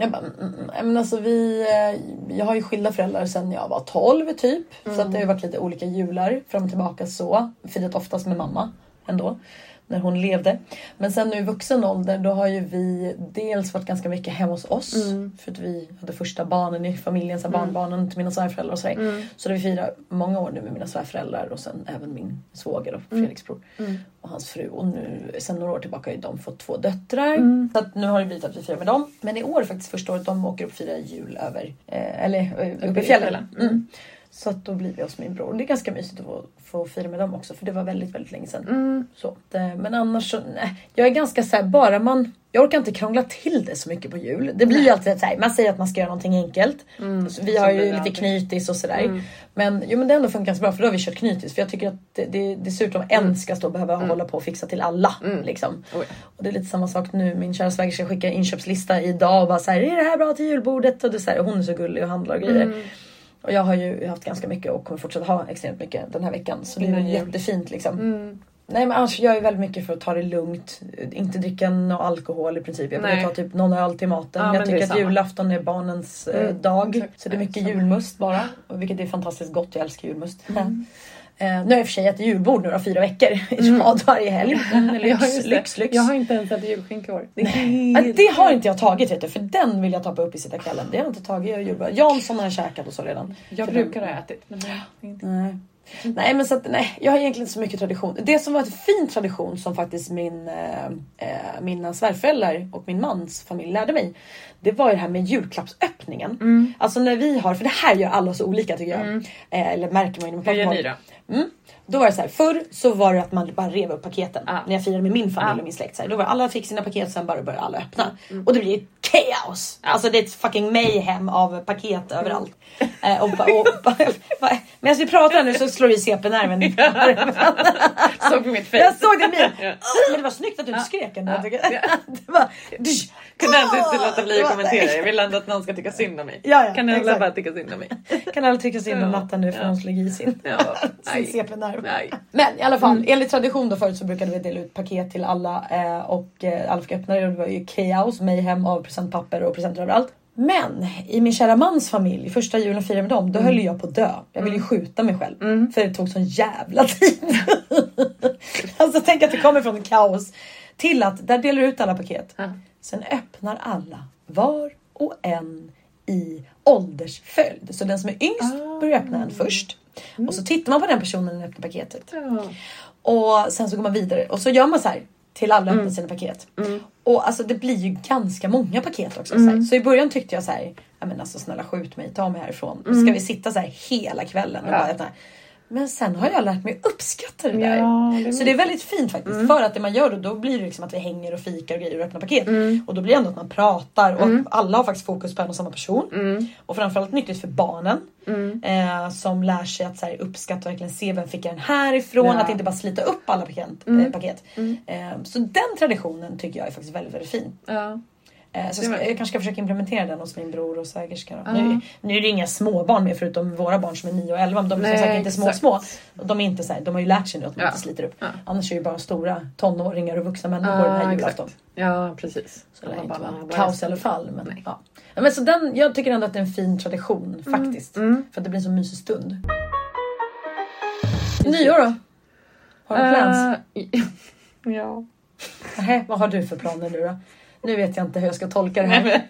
Jag, bara, mm, mm, men alltså vi, eh, jag har ju skilda föräldrar sedan jag var 12 typ. Så att det har varit lite olika jular fram och tillbaka så. Firat oftast med mamma ändå. När hon levde. Men sen nu i vuxen ålder då har ju vi dels varit ganska mycket hemma hos oss. Mm. För att vi hade första barnen i familjen, så Mm. barnbarnen till mina svärföräldrar och sådär. Mm. Så det vi firar många år nu med mina svärföräldrar och sen även min svåger och Mm. Fredriks bror Mm. och hans fru. Och nu sen några år tillbaka har ju de fått två döttrar. Så att nu har det blivit att vi firar med dem. Men i år faktiskt första året de åker upp och firar jul över, eh, eller eh, uppe i fjällen. Mm. Mm. Så då blir vi hos min bror. Det är ganska mysigt att få, få fira med dem också för det var väldigt, väldigt länge sedan. Mm. Så, eh, men annars så, nej. Jag är ganska såhär, bara man... Jag orkar inte krångla till det så mycket på jul. Det blir ju alltid såhär, man säger att man ska göra någonting enkelt. Så vi har ju lite alltid. knytis och sådär. Mm. Men, jo, men det har ändå funkat ganska bra för då har vi kört knytis. För jag tycker att det, det, det ser ut som en ska stå och behöva hålla på och fixa till alla. Mm. Liksom. Oh, ja. Och det är lite samma sak nu. Min kära svägerska skickar inköpslista idag och bara såhär, är det här bra till julbordet? Och det så här, hon är så gullig och handlar och grejer. Mm. Och jag har ju haft ganska mycket och kommer fortsätta ha extremt mycket den här veckan. Så det är jul. jättefint liksom. Mm. Nej men annars gör jag väldigt mycket för att ta det lugnt. Inte dricka någon alkohol i princip. Jag brukar ta typ någon öl till maten. Ja, jag tycker att samma. julafton är barnens eh, Mm, dag. Så det är mycket julmust bara. Vilket är fantastiskt gott. Jag älskar julmust. Mm. Eh, nu har jag i och för sig ätit julbord då, fyra veckor i rad varje helg. Ja, lyx, lyx, lyx. Jag har inte ens ätit julskinka i år. Det, det har inte jag tagit vet du, för den vill jag ta på uppesittarkvällen. Det har jag inte tagit i julbord. Jansson har jag käkat och så redan. Jag För brukar den- ha ätit. Men inte. Nej. Nej men så att, nej, jag har egentligen inte så mycket tradition. Det som var en fin tradition som faktiskt min, eh, eh, mina svärföräldrar och min mans familj lärde mig. Det var ju det här med julklappsöppningen. Alltså när vi har, för det här gör alla så olika tycker jag. Eh, eller märker man ju när man Hur pratar gör med ni då? Mm. Då var det så här, förr så var det att man bara rev upp paketen. Ja. När jag firade med min familj Ja. och min släkt. Så här, då var det, alla fick sina paket sen bara började alla öppna. Och det blir kaos! Alltså det är ett fucking mayhem av paket överallt. Eh, och, och, och, Medan vi pratar nu så slår vi CP-nerven. Såg på mitt face. Jag såg det min. Men det var snyggt att du inte skrek ändå. Ja. Kunde ändå inte låta bli att kommentera. Jag vill ändå att någon ska tycka synd om mig. Ja, ja, kan alla bara tycka synd om mig? Kan alla tycka synd om. Natta nu för hon slog i sin, sin Nej. Nej. Men i alla fall, enligt tradition då förut så brukade vi dela ut paket till alla eh, och eh, alla fick öppna det och det var ju kaos, mayhem av presentpapper och presenter överallt. Men i min kära mans familj, första julen firade med dem, då höll jag på att dö. Jag ville ju skjuta mig själv. För det tog sån jävla tid. alltså tänk att det kommer från kaos till att där delar du ut alla paket. Ja. Sen öppnar alla var och en i åldersföljd. Så den som är yngst Ah. börjar öppna en först. Och så tittar man på den personen när den öppnar paketet. Ja. Och sen så går man vidare och så gör man så här till alla Mm. öppnar sina paket. Och alltså det blir ju ganska många paket också. Så, här. så i början tyckte jag så här, ja men alltså snälla skjut mig, ta mig härifrån. Ska vi sitta så här hela kvällen och Mm. Ja. bara öppna? Men sen har jag lärt mig uppskatta det där. Ja, det så det är väldigt fint faktiskt. För att det man gör då, då blir det liksom att vi hänger och fikar och grejer och öppnar paket. Och då blir det ändå att man pratar och alla har faktiskt fokus på en och samma person. Och framförallt nyttigt för barnen. Eh, som lär sig att så här, uppskatta och verkligen se vem fick jag den här ifrån. Ja. Att inte bara slita upp alla paket. Eh, paket. Eh, så den traditionen tycker jag är faktiskt väldigt, väldigt fin. Ja. Eh, så var- jag kanske ska försöka implementera den hos min bror och svägerska. Ja. Nu, nu är det inga småbarn med förutom våra barn som är 9 och 11. Men de är som Nej, sagt inte små exakt. små. Och De, är inte så här, de har ju lärt sig nu att man Ja. inte sliter upp. Ja. Annars är det ju bara stora tonåringar och vuxna människor den här julafton. Ja, precis. Så det lär inte vara kaos i alla fall. Men, Nej. ja. Men så den, jag tycker ändå att det är en fin tradition faktiskt. Mm. För att det blir en så mysig stund. Nyår då? Har du plans? Eh, ja. Nähä, vad har du för planer nu då? Nu vet jag inte hur jag ska tolka det här.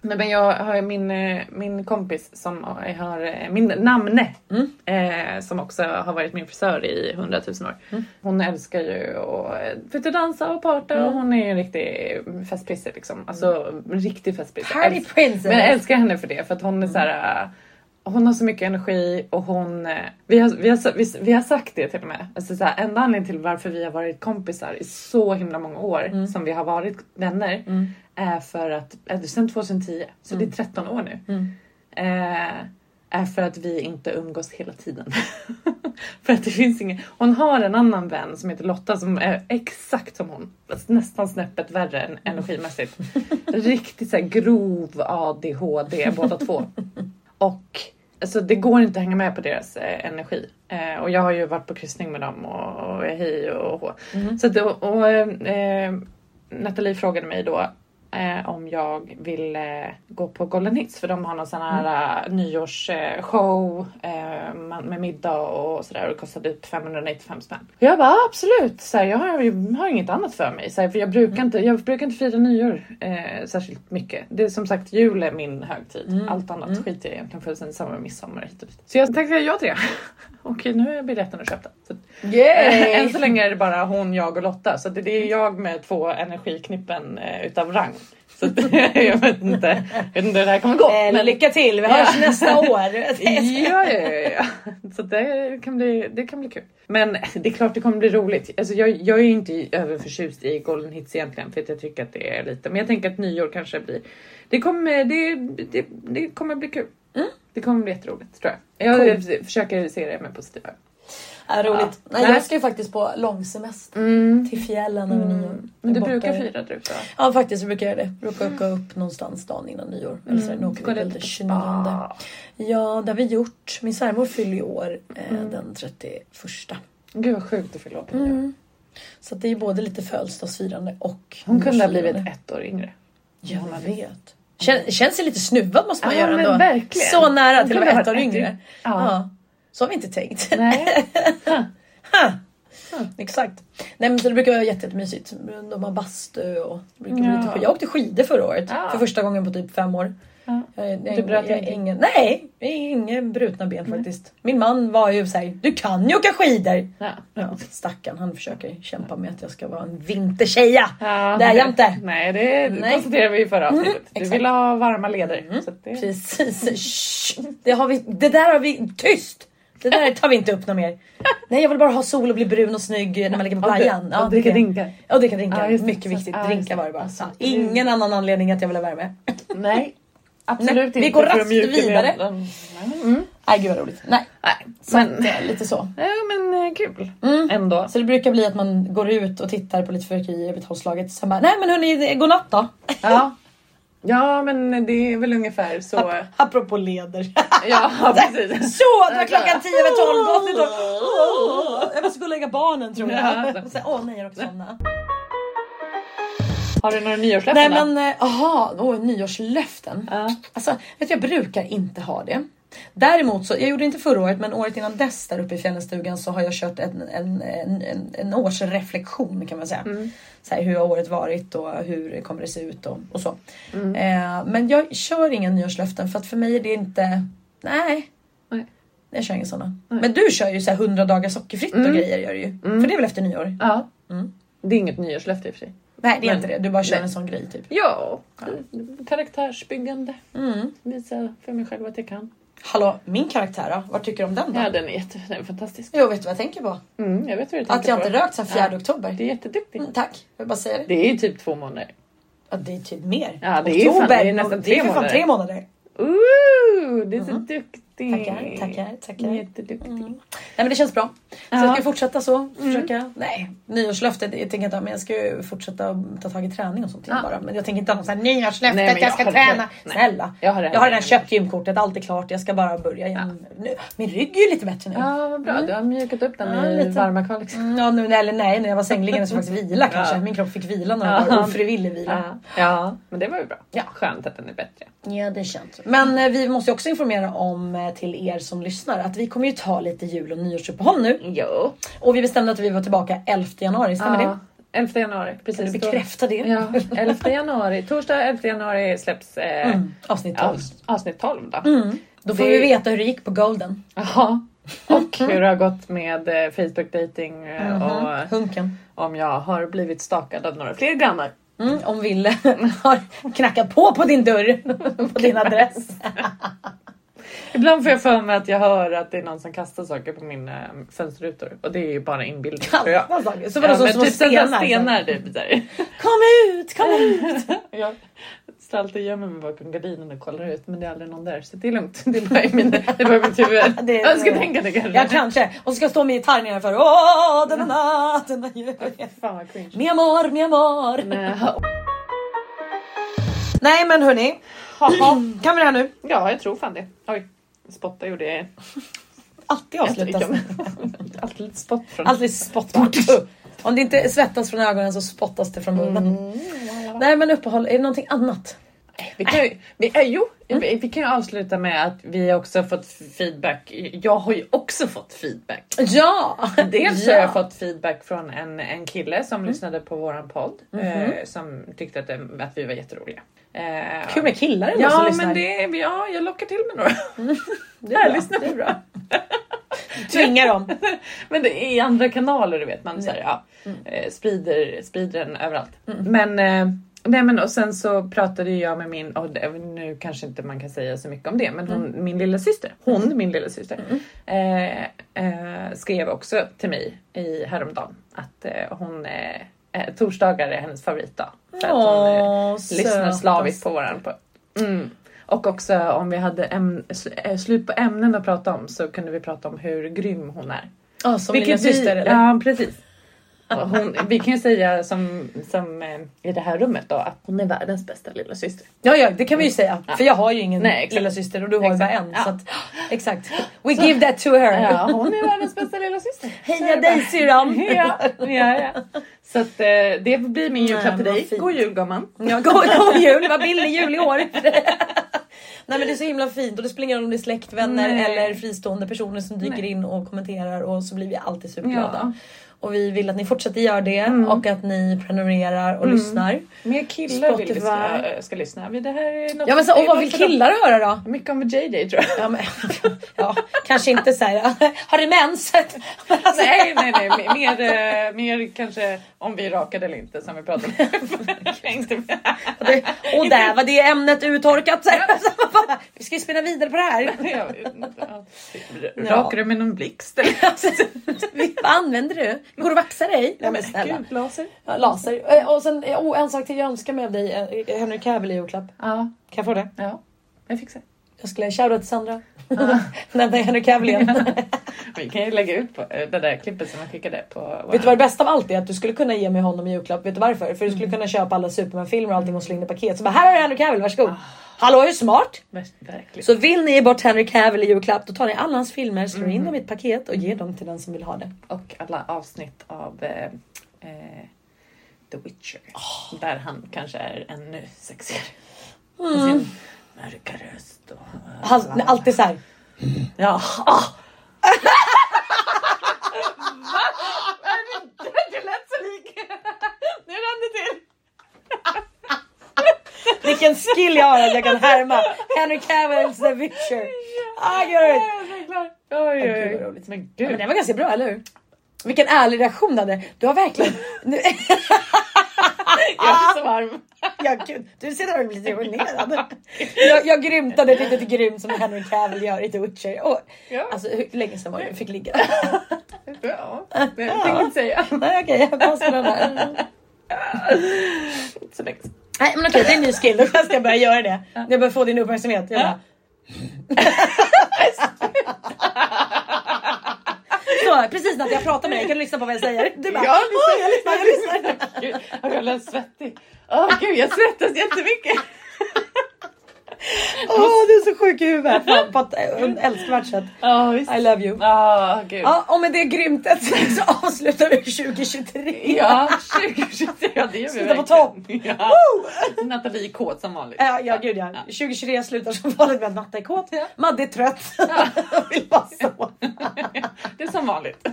Nej, men, jag har min, eh, min kompis som har eh, min namne Mm. eh, som också har varit min frisör i hundratusen år. Mm. Hon älskar ju att eh, dansa och parta och Mm. hon är ju en riktig festprisse liksom. Alltså en riktig festprisse. Party princess! Men jag älskar henne för det för att hon är så här. Hon har så mycket energi och hon, eh, vi har, vi har, vi, vi har sagt det till och med. Alltså så här, enda anledningen till varför vi har varit kompisar i så himla många år som vi har varit vänner Mm. är för att, äh, sen 2010, så det är 13 år nu. Mm. Eh, är för att vi inte umgås hela tiden. för att det finns ingen, hon har en annan vän som heter Lotta som är exakt som hon. Nästan snäppet värre än energimässigt. Riktigt så här grov ADHD båda två. Och alltså, det går inte att hänga med på deras eh, energi. Eh, och jag har ju varit på kryssning med dem och, och hej och hå. Mm. Så att, och, och, eh, Nathalie frågade mig då eh, om jag ville gå på Golden Hits för de har någon sån här mm. nyårsshow eh, med middag och sådär och det kostade typ 595 spänn. Och jag bara absolut, så jag, har, jag har inget annat för mig. Så för jag brukar, inte, jag brukar inte fira nyår eh, särskilt mycket. Det är som sagt jul är min högtid. Mm. Allt annat Mm. skiter jag egentligen fullständigt samma med midsommar hit och dit. Så jag tänkte ja till det. Och nu är biljetterna köpta. Så än så länge är det bara hon, jag och Lotta. Så det det är jag med två energiknippen eh, utav rang. Så jag vet inte, jag vet inte hur det här kommer gå. Eh, men- lycka till, vi hörs nästa år. ja, ja, ja, ja. Så det kan, bli, det kan bli kul. Men det är klart det kommer bli roligt. Alltså jag, jag är ju inte överförtjust i Golden Hits egentligen för att jag tycker att det är lite. Men jag tänker att nyår kanske blir. Det kommer, det, det, det kommer bli kul. Det kommer bli jätteroligt tror jag. Jag Cool. försöker se det med positiva. Ja, roligt. Ja. Nej, jag ska ju faktiskt på långsemester Mm. till fjällen över nyår. Men du Borta brukar fira drupa? Ja faktiskt så brukar jag det. Brukar åka upp någonstans dagen innan nyår. Eller så, nu åker vi väl den på 29. spa? Ja det har vi gjort. Min svärmor fyller i år eh, Mm. den 31. Gud vad sjukt att fylla år på Mm. nyår. Så det är både lite födelsedagsfirande och Hon kunde ha blivit ett år yngre. Jag Hon vet. Kän, känns det lite snuvad måste man Ja, göra ändå. verkligen. Så nära till att vara ett år yngre. yngre. Ja. Så har vi inte tänkt. Nej. Exakt. Nej men så det brukar vara jätte- jättemysigt. De har bastu och det brukar bli Ja. lite skid- Jag åkte skidor förra året. Ja. För första gången på typ fem år. Ja. Jag, jag, Du bröt jag, ingen, Nej, ingen brutna ben faktiskt. Min man var ju såhär, du kan ju åka skidor. Ja. Ja, stackarn, han försöker kämpa med att jag ska vara en vintertjeja. Ja, det är jag inte. Nej, det Nej. konstaterade vi i förra avsnittet. du exakt. ville ha varma leder. Att det... Precis. Det, har vi, det där har vi... Tyst! Det där tar vi inte upp något mer. Nej jag vill bara ha sol och bli brun och snygg när man ligger på playan. och dricka drinkar. Ja dricka drinkar. Ja. Mycket viktigt. ja, drinkar var det bara. Alltså, Så, ingen annan anledning att jag ville vara med. Nej, absolut Nej, inte. vi går raskt vidare. Mm. Nej gud vad roligt. Nej, Nej, så men, att, eh, lite så. ja, men eh, kul Mm. ändå. Så det brukar bli att man går ut och tittar på lite fyrverkerier vid tolvslaget. Sen bara, nej men hörni, godnatt då. Ja. ja, men det är väl ungefär så. Apropå leder. Ja, precis. Så, det var klockan tio över tolv. Jag måste gå och lägga barnen tror jag. Åh nej, jag råkade somna. Har du några nyårslöften Nej men, eh, aha, åh, nyårslöften. Ja. Alltså, vet du, jag brukar inte ha det. Däremot så, jag gjorde inte förra året men året innan dess där uppe i fjällstugan så har jag kört en, en, en, en, årsreflektion kan man säga. Mm. Så här, hur har året varit och hur kommer det se ut och, och så. Mm. Eh, men jag kör inga nyårslöften för att för mig är det inte, nej. Nej. Jag kör inga sådana. Nej. Men du kör ju så här 100 dagar sockerfritt och Mm. grejer gör du ju. Mm. För det är väl efter nyår? ja. Mm. Det är inget nyårslöfte i och för sig. Nej det är Men- inte det, du bara kör Nej. en sån grej typ. Ja, karaktärsbyggande. Mm. Visa för mig själv att jag kan. Hallå, min karaktär då? Vad tycker du om den då? Ja, den är, jätte, den är fantastisk. Jo, vet du vad jag tänker på? Mm, jag vet vad du tänker Att jag på. inte rökt sedan 4 Ja. oktober. Det är jätteduktigt. Mm, tack, jag vill bara säga det. Det är ju typ två månader. Ja, det är typ mer. Ja, det är ju fan- det är nästan det är tre för fan månader. tre månader. Ooh, det är så Mhm. Duktig. Tackar, tackar, tackar. Jätteduktig. Mm. Nej men det känns bra. Så Ja. jag ska fortsätta så. Försöka. Nej, nyårslöftet jag tänker inte men jag ska fortsätta ta tag i träning och sånt Ja. bara. Men jag tänker inte ha något nyårslöfte Nej, att jag jag ska träna. nej. Snälla. Jag har, det Jag har redan köpt gymkortet, allt är klart. Jag ska bara börja igen. Nu, min rygg är ju lite bättre nu. Ja, vad bra. Mm. Du har mjukat upp den Ja, i lite. varma kvar. Mm, Ja, nu, eller nej, när jag var sängliggande så faktiskt vila kanske. Ja. Min kropp fick vila några Ja. dagar, ofrivillig vila. Ja. ja, men det var ju bra. Ja. Skönt att den är bättre. Ja, det känns. Men eh, vi måste ju också informera om eh, till er som lyssnar att vi kommer ju ta lite jul och nyårsuppehåll nu. Jo. Och vi bestämde att vi var tillbaka 11 januari, stämmer Ja, 11 januari. det? Precis. Bekräfta det? Ja, 11 januari. Torsdag 11 januari släpps eh, Mm, avsnitt 12. avs- avsnitt 12 då. Mm. Då får Det- vi veta hur det gick på Golden. Jaha. Och hur det har gått med eh, Facebook dating eh, Mhm. och Hunken. om jag har blivit stakad av några fler grannar. Mm, om Ville har knackat på på din dörr, på din adress. Ibland får jag för mig att jag hör att det är någon som kastar saker på min äh, fönsterrutor och det är ju bara inbildning tror jag. Kasta saker. Så var det Ja, men små typ stenar. stenar. typ. Kom ut, kom ut! Jag står alltid och gömmer mig bakom gardinen och kollar ut men det är aldrig någon där så det är lugnt. Det är bara i, min, det är bara i mitt huvud. Det är- jag ska tänka det kanske. Ja kanske. Och så ska jag stå med gitarr nedanför. Åh. Fan vad cringe. Mi amor, mi amor. Nej. Nej men hörni. Kan vi det här nu? Ja jag tror fan det. Oj. Spotta gjorde jag. Alltid avslutas. Alltid spott från... Alltid spotta. Om det inte svettas från ögonen så spottas det från munnen. Mm. Nej men uppehåll, är det någonting annat? Vi kan ju, vi, äh, jo, vi, vi kan ju avsluta med att vi har också fått feedback. Jag har ju också fått feedback. Ja! Dels ja. har jag fått feedback från en, en kille som lyssnade på våran podd. Eh, som tyckte att, det, att vi var jätteroliga. Eh, Kul med killar ändå som Ja lyssnar. men det, ja, jag lockar till med några. det är Här, bra. lyssna. Det är bra. Tvinga dem. Men det är i andra kanaler du vet man så här, ja, eh, sprider, sprider den överallt. Men eh, Nej men och sen så pratade jag med min, och nu kanske inte man kan säga så mycket om det, men hon, min lilla syster, hon min lilla syster eh, eh, skrev också till mig i häromdagen att eh, hon eh, torsdagar är hennes favoritdag. För att hon eh, Åh, lyssnar slaviskt på våran. På, mm. Och också om vi hade äm, eh, slut på ämnen att prata om så kunde vi prata om hur grym hon är. Ja, som Vilket lilla syster eller? Ja precis. Hon, vi kan ju säga som, som eh, i det här rummet då att hon är världens bästa lilla syster. Ja, ja, det kan vi ju säga. För jag har ju ingen Nej, lilla syster och du har ju bara en. Ja. Så att, exakt. We give that to her. Ja, hon är världens bästa lilla syster. Heja dig syrran! Ja, ja, ja. Så att eh, det blir min julklapp till dig. God jul gumman. Ja, god, god jul! Vad billig jul i år! Nej men det är så himla fint och det spelar ingen roll om det är släktvänner Nej. eller fristående personer som dyker Nej. in och kommenterar och så blir vi alltid superglada. Ja. Och vi vill att ni fortsätter göra det och att ni prenumererar och lyssnar. Mer killar vill vi ska, Spotify. ska lyssna. Det här är något Ja men så, och vad vill killar höra då? Mycket om JJ tror jag. Ja, men, ja kanske inte såhär, har du mens? Men alltså- nej, nej, nej. mer- Mer, eh, kanske om vi är rakade eller inte som vi pratade om. Och där var det ämnet uttorkat. Vi ska ju spinna vidare på det här. Rakar du med någon blixt? Alltså, vad använder du? Går du och vaxar dig? Nej men snälla. Gud, laser. Ja, laser. Eh, Och sen eh, oh, en sak till jag önskar mig av dig. eh, Henry Cavill i julklapp. Ja, Kan jag få det? ja. Jag fixar. Jag skulle shoutout till Sandra. Där Henry Cavill igen. Vi kan ju lägga ut på eh, det där klippet som jag skickade på vår- Vet du vad det bästa av allt är? Att du skulle kunna ge mig honom i julklapp. Vet du varför? För du skulle kunna köpa alla Superman-filmer och allting och slå in i paket. Så bara, här har du Henry Cavill, varsågod. Hallå, är du smart? Ver- Verkligen. Så vill ni ge bort Henry Cavill i julklapp, då tar ni alla hans filmer, slår in dem i ett paket och ger dem till den som vill ha det. Och alla avsnitt av eh, eh, The Witcher. Där han kanske är ännu sexigare. Med sin mörka röst. Och, Han, alltid så här. ja. Ah. Du lät så lik. Nu rann det till. Vilken skill jag har att jag kan härma Henry Cavill's The Witcher. Ah, så klar. Oj, oj, oj. Men gud. men det var ganska bra, eller hur? Vilken ärlig reaktion du hade. Du har verkligen... Jag är så varm. ja, gud. Du ser där och blir lite generad. Jag, jag grymtade lite till grymt som Henry Cavill gör i The Witcher. Och, Ja. Alltså hur länge sedan var det jag fick ligga? Ja, det tänkte jag inte säga. Nej okej, jag pausar den här. Så länge. Nej men okej, det är en ny skill. Då ska jag börja göra det. Jag börjar få din uppmärksamhet. Jag bara... Så, precis när jag pratar med dig kan du lyssna på vad jag säger. Du bara, Ja, "Åh, jag lyssnar, jag lyssnar. Gud, jag alldeles svettig. Åh gud, jag svettas jättemycket. Åh, du är så sjuk i huvudet. Fan, På ett älskvärt sätt. Ja, visst. I love you. Ja, gud. Ja, och med det grymtet så avslutar vi 2023. Ja, 2023. Ja, det gör vi Sluta på verkligen. Ja. Nathalie är kåt som vanligt. Ja, ja gud ja. 2023 slutar som vanligt med att Natta är kåt, Madde är trött och vill bara sova. Det är som vanligt.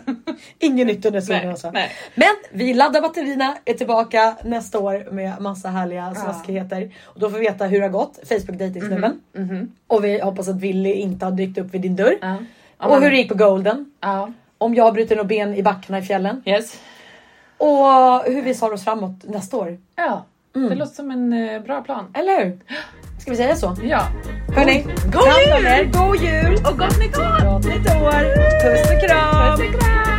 Inget nytt under solen alltså. nej. Men vi laddar batterierna, är tillbaka nästa år med massa härliga smaskigheter. Och då får vi veta hur det har gått, Facebook dejtingsnubben. Och vi hoppas att Willy inte har dykt upp vid din dörr. Ja. Och hur det gick på Golden. Ja. Om jag bryter några ben i backarna i fjällen. Yes. Och hur vi tar oss framåt nästa år. Ja, det låter som en eh, bra plan. Eller hur? Ska vi säga så? Ja. Hörni, God om jul! God jul! Och gott nytt år! Gott nytt år! Puss och kram! Puss och kram!